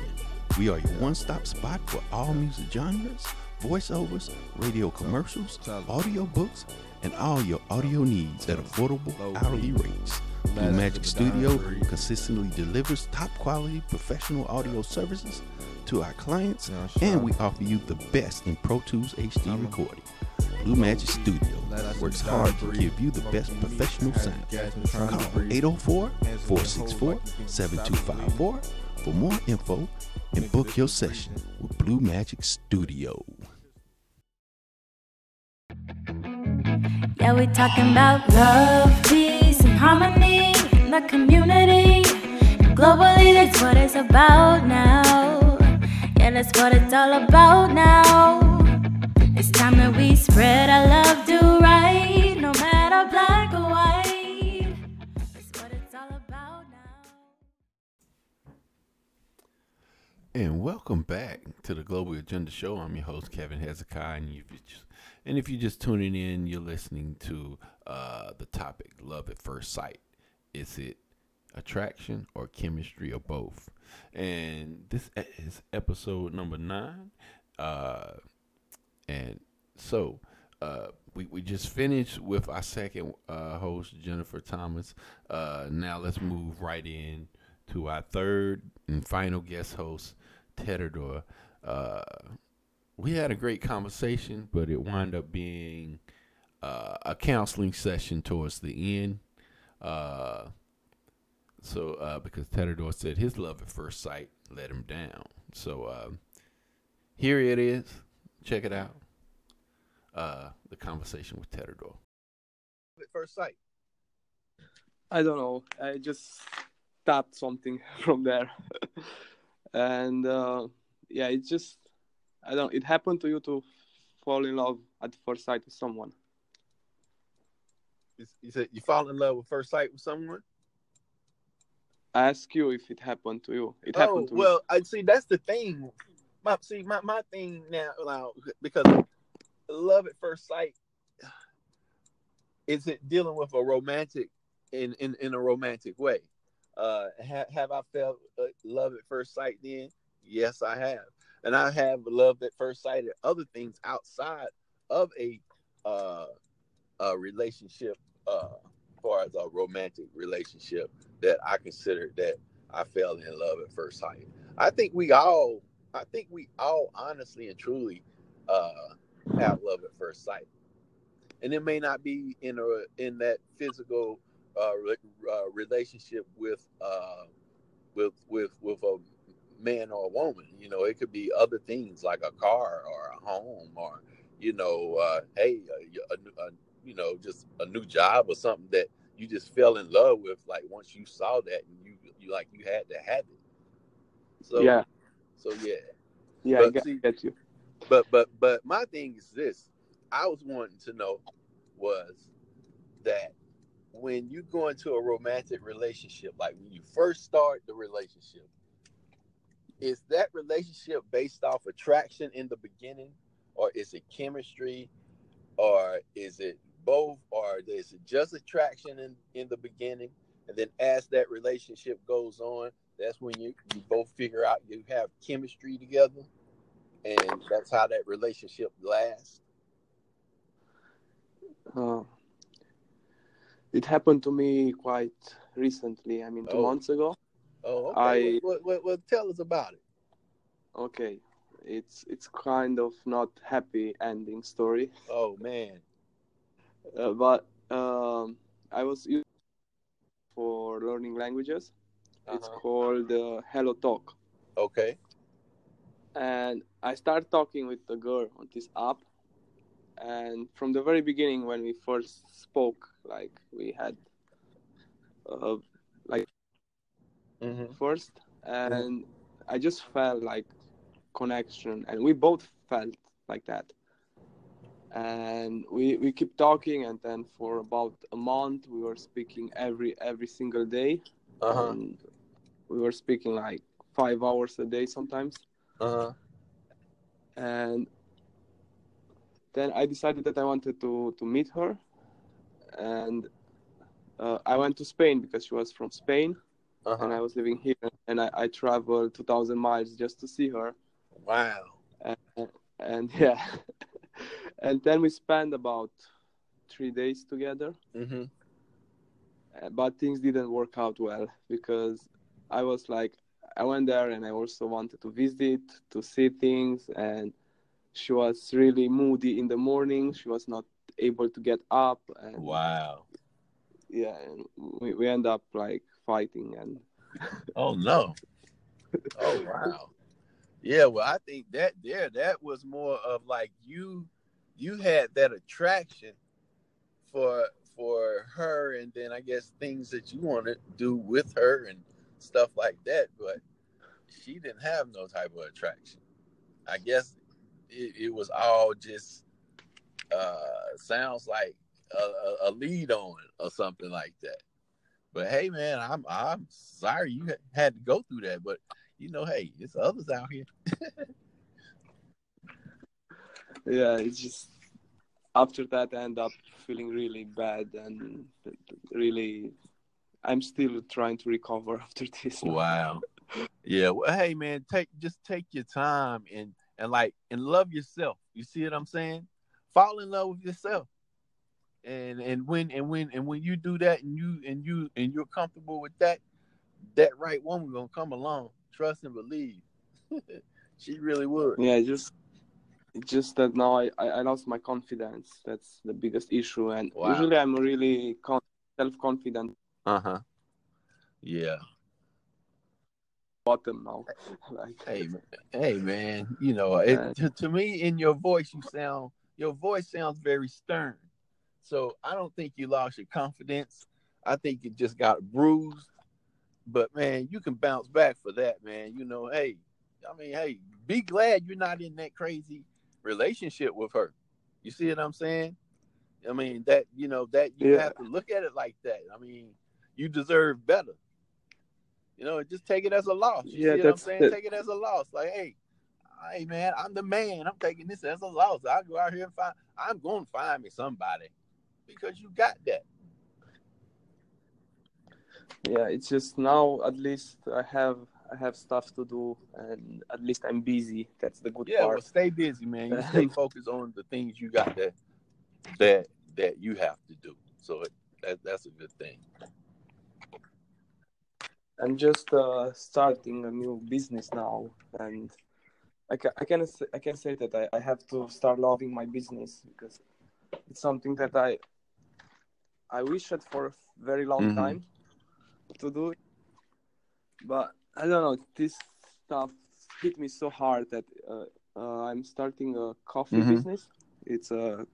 We are your one stop spot for all music genres, voiceovers, radio commercials, audio books, and all your audio needs at affordable hourly rates. Blue Magic Studio consistently delivers top quality professional audio services to our clients, and we offer you the best in Pro Tools HD recording. Blue Magic Studio works hard to give you the best professional sound. Call 804 464 7254 for more info and book your session with Blue Magic Studio. Yeah, we're talking about love, peace, and harmony in the community. Globally, that's what it's about now. Yeah, that's what it's all about now. It's time that we spread our love, do right, no matter black or white. What it's all about now. And welcome back to the Global Agenda Show. I'm your host, Kevin Hezekiah. And, you just, and if you're just tuning in, you're listening to uh, the topic Love at First Sight. Is it attraction or chemistry or both? And this is episode number nine. Uh, and so uh, we, we just finished with our second uh, host, Jennifer Thomas. Uh, now let's move right in to our third and final guest host, Tedador. Uh, we had a great conversation, but it wound up being uh, a counseling session towards the end. Uh, so, because Tedador said his love at first sight let him down. So, here it is. Check it out. Uh, the conversation with Tedador. At first sight. I don't know. I just tapped something from there, and uh, yeah, it just I don't. It happened to you to fall in love at first sight with someone. You said you fall in love with first sight with someone. I ask you if it happened to you. It happened oh, to well, I see. That's the thing. My see, my, my thing now, now because love at first sight isn't dealing with a romantic in in, in a romantic way. Uh, have, have I felt uh, love at first sight? Then yes, I have, and I have love at first sight at other things outside of a uh, a relationship, uh, far as a romantic relationship that I consider that I fell in love at first sight. I think we all, I think we all honestly and truly uh, have love at first sight, and it may not be in a in that physical uh, re- uh, relationship with uh, with with with a man or a woman. You know, it could be other things like a car or a home or you know, uh, hey, a, a, a, you know, just a new job or something that you just fell in love with. Like once you saw that, and you you like you had to have it. So yeah, so yeah, yeah, But I get, see- get you. but but but my thing is this: I was wanting to know was that when you go into a romantic relationship, like when you first start the relationship, is that relationship based off attraction in the beginning, or is it chemistry, or is it both, or is it just attraction in in the beginning, and then as that relationship goes on, that's when you you both figure out you have chemistry together and that's how that relationship lasts. Uh, it happened to me quite recently. I mean, two Oh. months ago. Oh, okay. I- Well, well, well, tell us about it. Okay, it's it's kind of not happy ending story, Oh man. uh, but um, I was for learning languages. It's Uh-huh. called uh, Hello Talk, Okay. and I started talking with the girl on this app. And from the very beginning, when we first spoke, like we had, uh, like Mm-hmm. first, and I just felt like connection, and we both felt like that. And we we keep talking, and then for about a month, we were speaking every every single day, Uh-huh. and we were speaking like five hours a day sometimes. Uh-huh. And then I decided that I wanted to to meet her, and uh, I went to Spain because she was from Spain Uh-huh. and I was living here, and I, I traveled 2,000 miles just to see her. Wow. And, and yeah, and then we spent about three days together, Mm-hmm. uh, but things didn't work out well because I was like, I went there and I also wanted to visit, to see things, and she was really moody in the morning. She was not able to get up, and Wow. yeah, and we, we end up like fighting and Oh no. Oh wow. Yeah, well I think that there that was more of like you you had that attraction for for her and then I guess things that you want to do with her and stuff like that, but she didn't have no type of attraction. I guess it, it was all just uh sounds like a, a, lead on or something like that. But hey, man, I'm I'm sorry you had to go through that. But you know, hey, it's others out here. yeah, it's just after that I end up feeling really bad and really I'm still trying to recover after this. Wow. Yeah. Well, hey man, take just take your time and and like and love yourself. You see what I'm saying? Fall in love with yourself. And and when and when and when you do that and you and you and you're comfortable with that, that right woman gonna come along. Trust and believe. she really would. Yeah, just just that now I, I lost my confidence. That's the biggest issue. And wow. usually I'm really con- self confident. Uh huh. Yeah. Bottom now. like, hey, man. hey man, you know, it, to, to me, in your voice, you sound your voice sounds very stern. So I don't think you lost your confidence. I think you just got bruised. But man, you can bounce back for that, man. You know, hey, I mean, hey, be glad you're not in that crazy relationship with her. You see what I'm saying? I mean, that you know that you yeah. have to look at it like that. I mean, you deserve better. You know, just take it as a loss. You yeah, see what I'm saying? Take it as a loss. Like, hey, hey man, I'm the man. I'm taking this as a loss. I'll go out here and find I'm gonna find me somebody because you got that. Yeah, it's just now at least I have I have stuff to do and at least I'm busy. That's the good yeah, part. Yeah, well stay busy, man. You stay focused on the things you got that that that you have to do. So that that's a good thing. I'm just uh, starting a new business now, and I can I can I can say that I, I have to start loving my business because it's something that I I wished for a very long mm-hmm. time to do, but I don't know. This stuff hit me so hard that uh, uh, I'm starting a coffee mm-hmm. business. It's a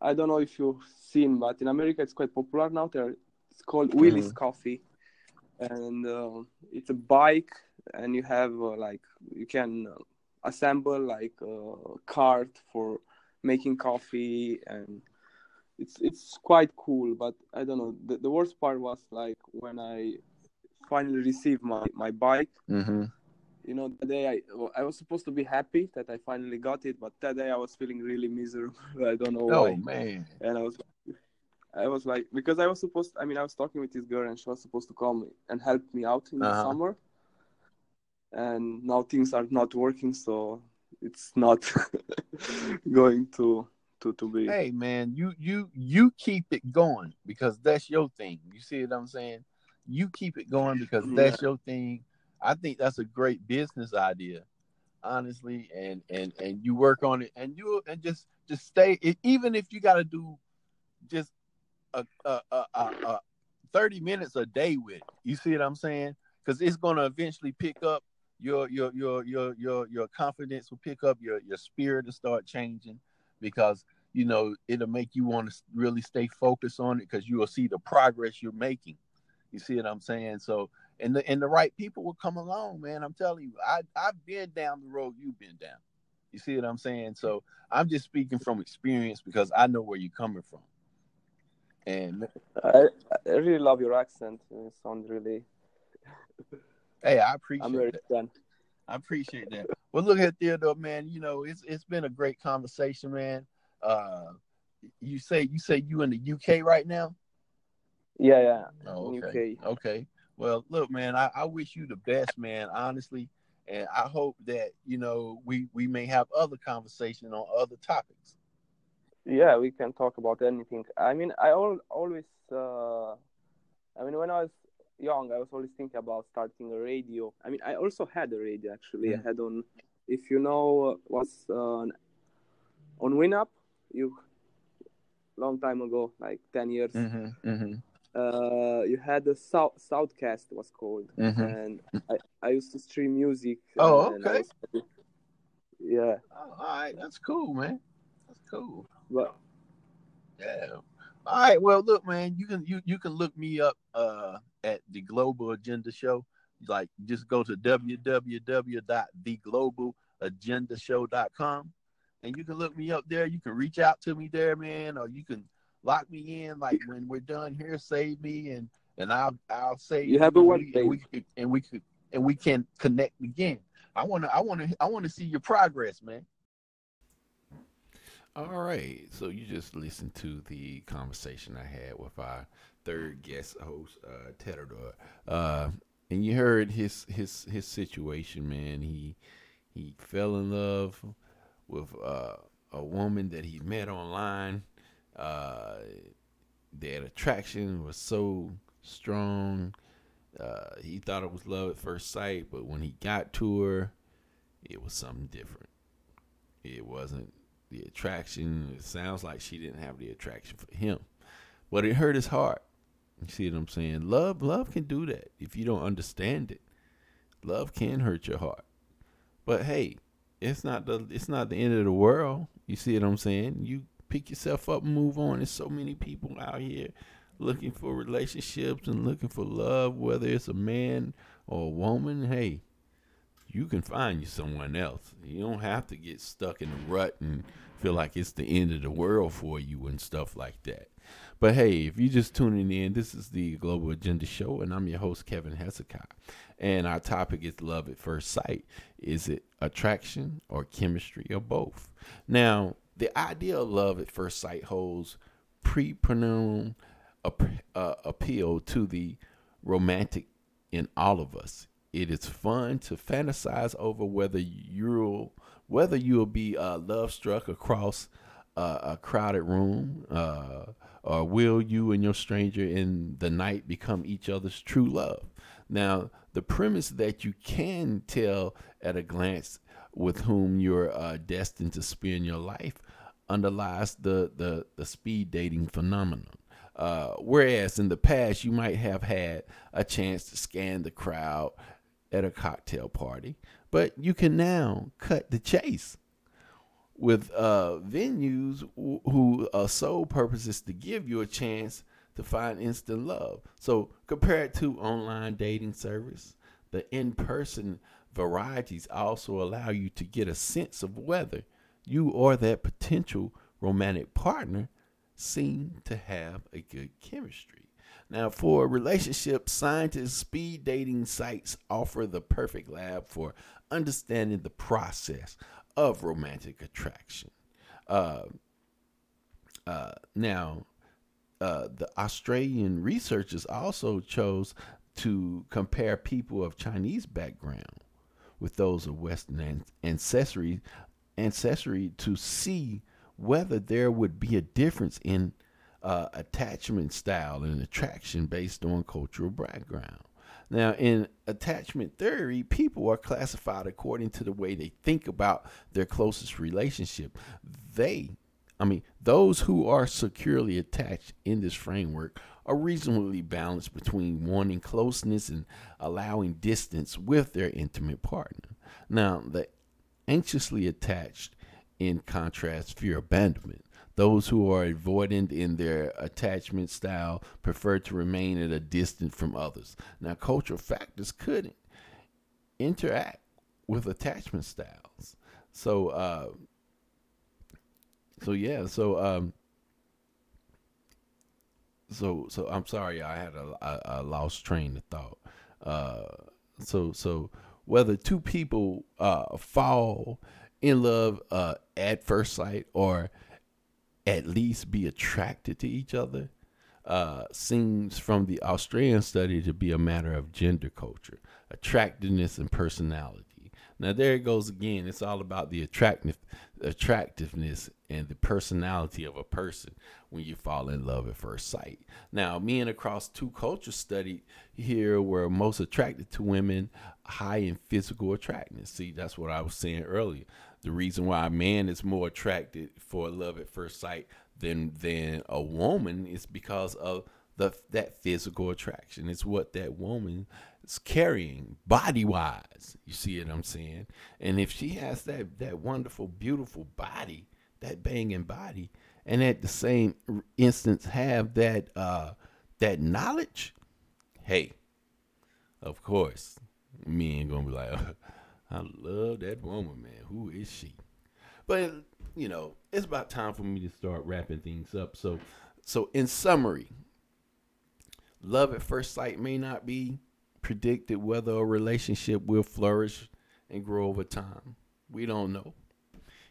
I don't know if you've seen, but in America it's quite popular now. There, it's called Wheelys mm-hmm. Coffee, and uh, it's a bike, and you have uh, like you can uh, assemble like a cart for making coffee, and it's it's quite cool. But I don't know. The, the worst part was like when I finally received my my bike. Mm-hmm you know the day I I was supposed to be happy that I finally got it, but that day I was feeling really miserable. I don't know oh, why. man! And I was I was like because I was supposed I mean I was talking with this girl and she was supposed to come and help me out in uh-huh. the summer. And now things are not working, so it's not going to to to be. Hey man, you you you keep it going because that's your thing. You see what I'm saying? You keep it going because that's yeah. your thing I think that's a great business idea, honestly. And and and you work on it, and you and just just stay. Even if you got to do just a, a, a, a, thirty minutes a day with, it, you see what I'm saying? Because it's gonna eventually pick up your your your your your your confidence will pick up your your spirit to start changing because you know it'll make you want to really stay focused on it because you will see the progress you're making you see what i'm saying so and the and the right people will come along, man. I'm telling you, I I've been down the road you've been down. You see what I'm saying? So I'm just speaking from experience because I know where you're coming from. And I, I really love your accent. It sounds really. Hey, I appreciate that. I appreciate that. Well, look at Theodore, man. You know, it's it's been a great conversation, man. Uh, you say you say you in the UK right now? Yeah, yeah. Oh, okay. UK. Okay. Well, look, man, I, I wish you the best, man, honestly. And I hope that, you know, we, we may have other conversation on other topics. Yeah, we can talk about anything. I mean, I al- always, uh, I mean, when I was young, I was always thinking about starting a radio. I mean, I also had a radio actually. Mm-hmm. I had on, if you know, was uh, on Winamp, you long time ago, like ten years. Mm-hmm, mm-hmm uh, you had the South SHOUTcast was called, mm-hmm. and I, I used to stream music. Oh, okay. Was, yeah. Oh, all right, that's cool, man. That's cool. But yeah. All right. Well, look, man, you can you you can look me up uh at the Global Agenda Show. Like, just go to www.theglobalagendashow.com, and you can look me up there. You can reach out to me there, man, or you can lock me in. Like when we're done here, save me, and and I'll I'll say you have a one and we could and we could and we can connect again. I wanna I wanna I wanna see your progress, man. All right. So you just listened to the conversation I had with our third guest host, uh, Tedador. Uh, and you heard his his his situation, man. He he fell in love with uh, a woman that he met online. Uh, that attraction was so strong. Uh, he thought it was love at first sight, but when he got to her, it was something different. It wasn't the attraction. It sounds like she didn't have the attraction for him, but it hurt his heart. You see what I'm saying? Love, love can do that if you don't understand it. Love can hurt your heart, but hey, it's not the it's not the end of the world. You see what I'm saying? You pick yourself up and move on. There's so many people out here looking for relationships and looking for love, whether it's a man or a woman. Hey, you can find you someone else. You don't have to get stuck in a rut and feel like it's the end of the world for you and stuff like that. But hey, if you're just tuning in, this is the Global Agenda Show, and I'm your host, Kevin Hezekiah. And our topic is love at first sight. Is it attraction or chemistry or both? Now, the idea of love at first sight holds pre-pronounced uh, appeal to the romantic in all of us. It is fun to fantasize over whether you'll whether you'll be uh, love struck across uh, a crowded room, uh, or will you and your stranger in the night become each other's true love? Now, the premise that you can tell at a glance with whom you're uh, destined to spend your life underlies the, the, the speed dating phenomenon. Uh, whereas in the past, you might have had a chance to scan the crowd at a cocktail party, but you can now cut the chase with uh, venues w- who uh, sole purpose is to give you a chance to find instant love. So compared to online dating service, the in-person varieties also allow you to get a sense of whether you or that potential romantic partner seem to have a good chemistry. Now, for relationships, scientists, speed dating sites offer the perfect lab for understanding the process of romantic attraction. Uh, uh, now, uh, the Australian researchers also chose to compare people of Chinese background with those of Western ancestry, ancestry to see whether there would be a difference in uh, attachment style and attraction based on cultural background. Now, in attachment theory, people are classified according to the way they think about their closest relationship. They, I mean, those who are securely attached in this framework are reasonably balanced between wanting closeness and allowing distance with their intimate partner. Now, the anxiously attached, in contrast, fear abandonment. Those who are avoidant in their attachment style prefer to remain at a distance from others. Now, cultural factors couldn't interact with attachment styles. So, uh, so yeah, so um, so so I'm sorry, I had a, a, a lost train of thought. Uh, so so whether two people uh, fall in love uh, at first sight or at least be attracted to each other uh, seems from the Australian study to be a matter of gender culture, attractiveness, and personality. Now there it goes again. It's all about the attractive attractiveness and the personality of a person when you fall in love at first sight. Now, me and across two cultures studied here were most attracted to women high in physical attractiveness. See, that's what I was saying earlier the reason why a man is more attracted for love at first sight than than a woman is because of the that physical attraction. It's what that woman is carrying body wise. You see what I'm saying? And if she has that that wonderful, beautiful body, that banging body, and at the same instance have that uh that knowledge, hey, of course, me ain't gonna be like, I love that woman, man. Who is she? But you know, it's about time for me to start wrapping things up. So, so in summary, love at first sight may not be predicted whether a relationship will flourish and grow over time. We don't know.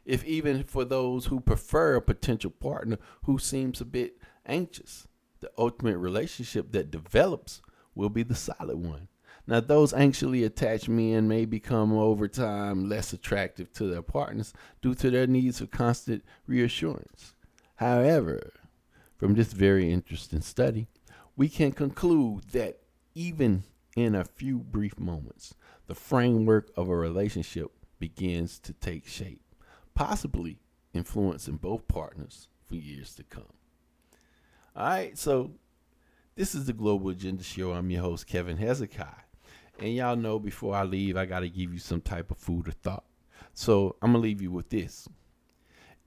If even for those who prefer a potential partner who seems a bit anxious, the ultimate relationship that develops will be the solid one. Now, those anxiously attached men may become over time less attractive to their partners due to their needs for constant reassurance. However, from this very interesting study, we can conclude that even in a few brief moments, the framework of a relationship begins to take shape, possibly influencing both partners for years to come. All right, so this is the Global Agenda Show. I'm your host, Kevin Hezekiah. And y'all know before I leave, I got to give you some type of food or thought. So I'm going to leave you with this.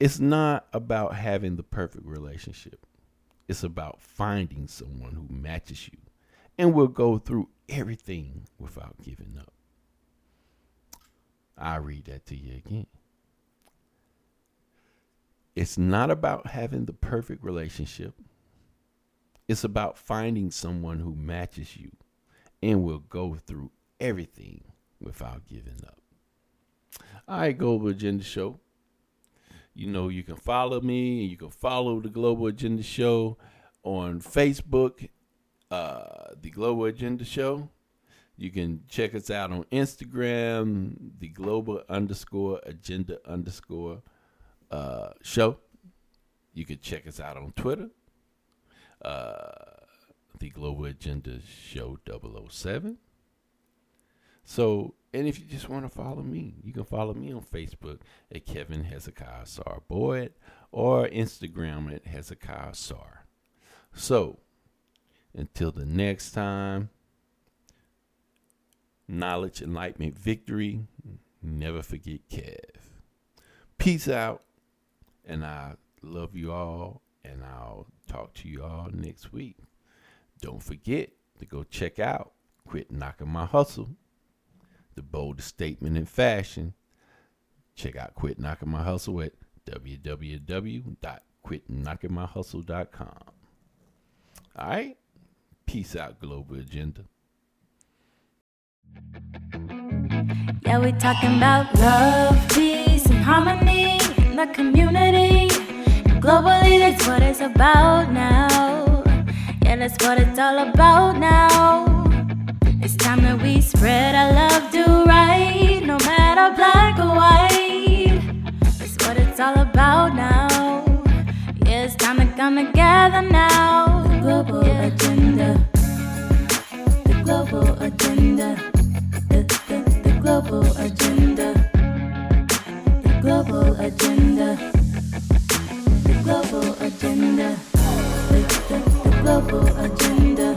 It's not about having the perfect relationship, it's about finding someone who matches you and will go through everything without giving up. I'll read that to you again. It's not about having the perfect relationship. It's about finding someone who matches you and will go through everything without giving up. All right, Global Agenda Show. You know, you can follow me and you can follow the Global Agenda Show on Facebook, uh, the Global Agenda Show. You can check us out on Instagram, the Global underscore Agenda underscore uh, show. You can check us out on Twitter, uh, the Global Agenda Show 007. So, and if you just want to follow me, you can follow me on Facebook at Kevin Hezekiah Sar Boyd or Instagram at Hezekiah Sar. So, until the next time, knowledge, enlightenment, victory. Never forget Kev. Peace out. And I love you all. And I'll talk to you all next week. Don't forget to go check out Quit Knocking My Hustle, the boldest statement in fashion. Check out Quit Knocking My Hustle at www.quitknockingmyhustle.com. All right? Peace out, Global Agenda. Yeah, we're talking about love, peace, and harmony in the community. Globally, that's what it's about now. And that's what it's all about now. It's time that we spread our love, do right, no matter black or white. That's what it's all about now. Yeah, it's time to come together now. The global yeah. agenda. The global agenda. The, the, the global agenda. The global agenda. The global agenda. The, the, global agenda.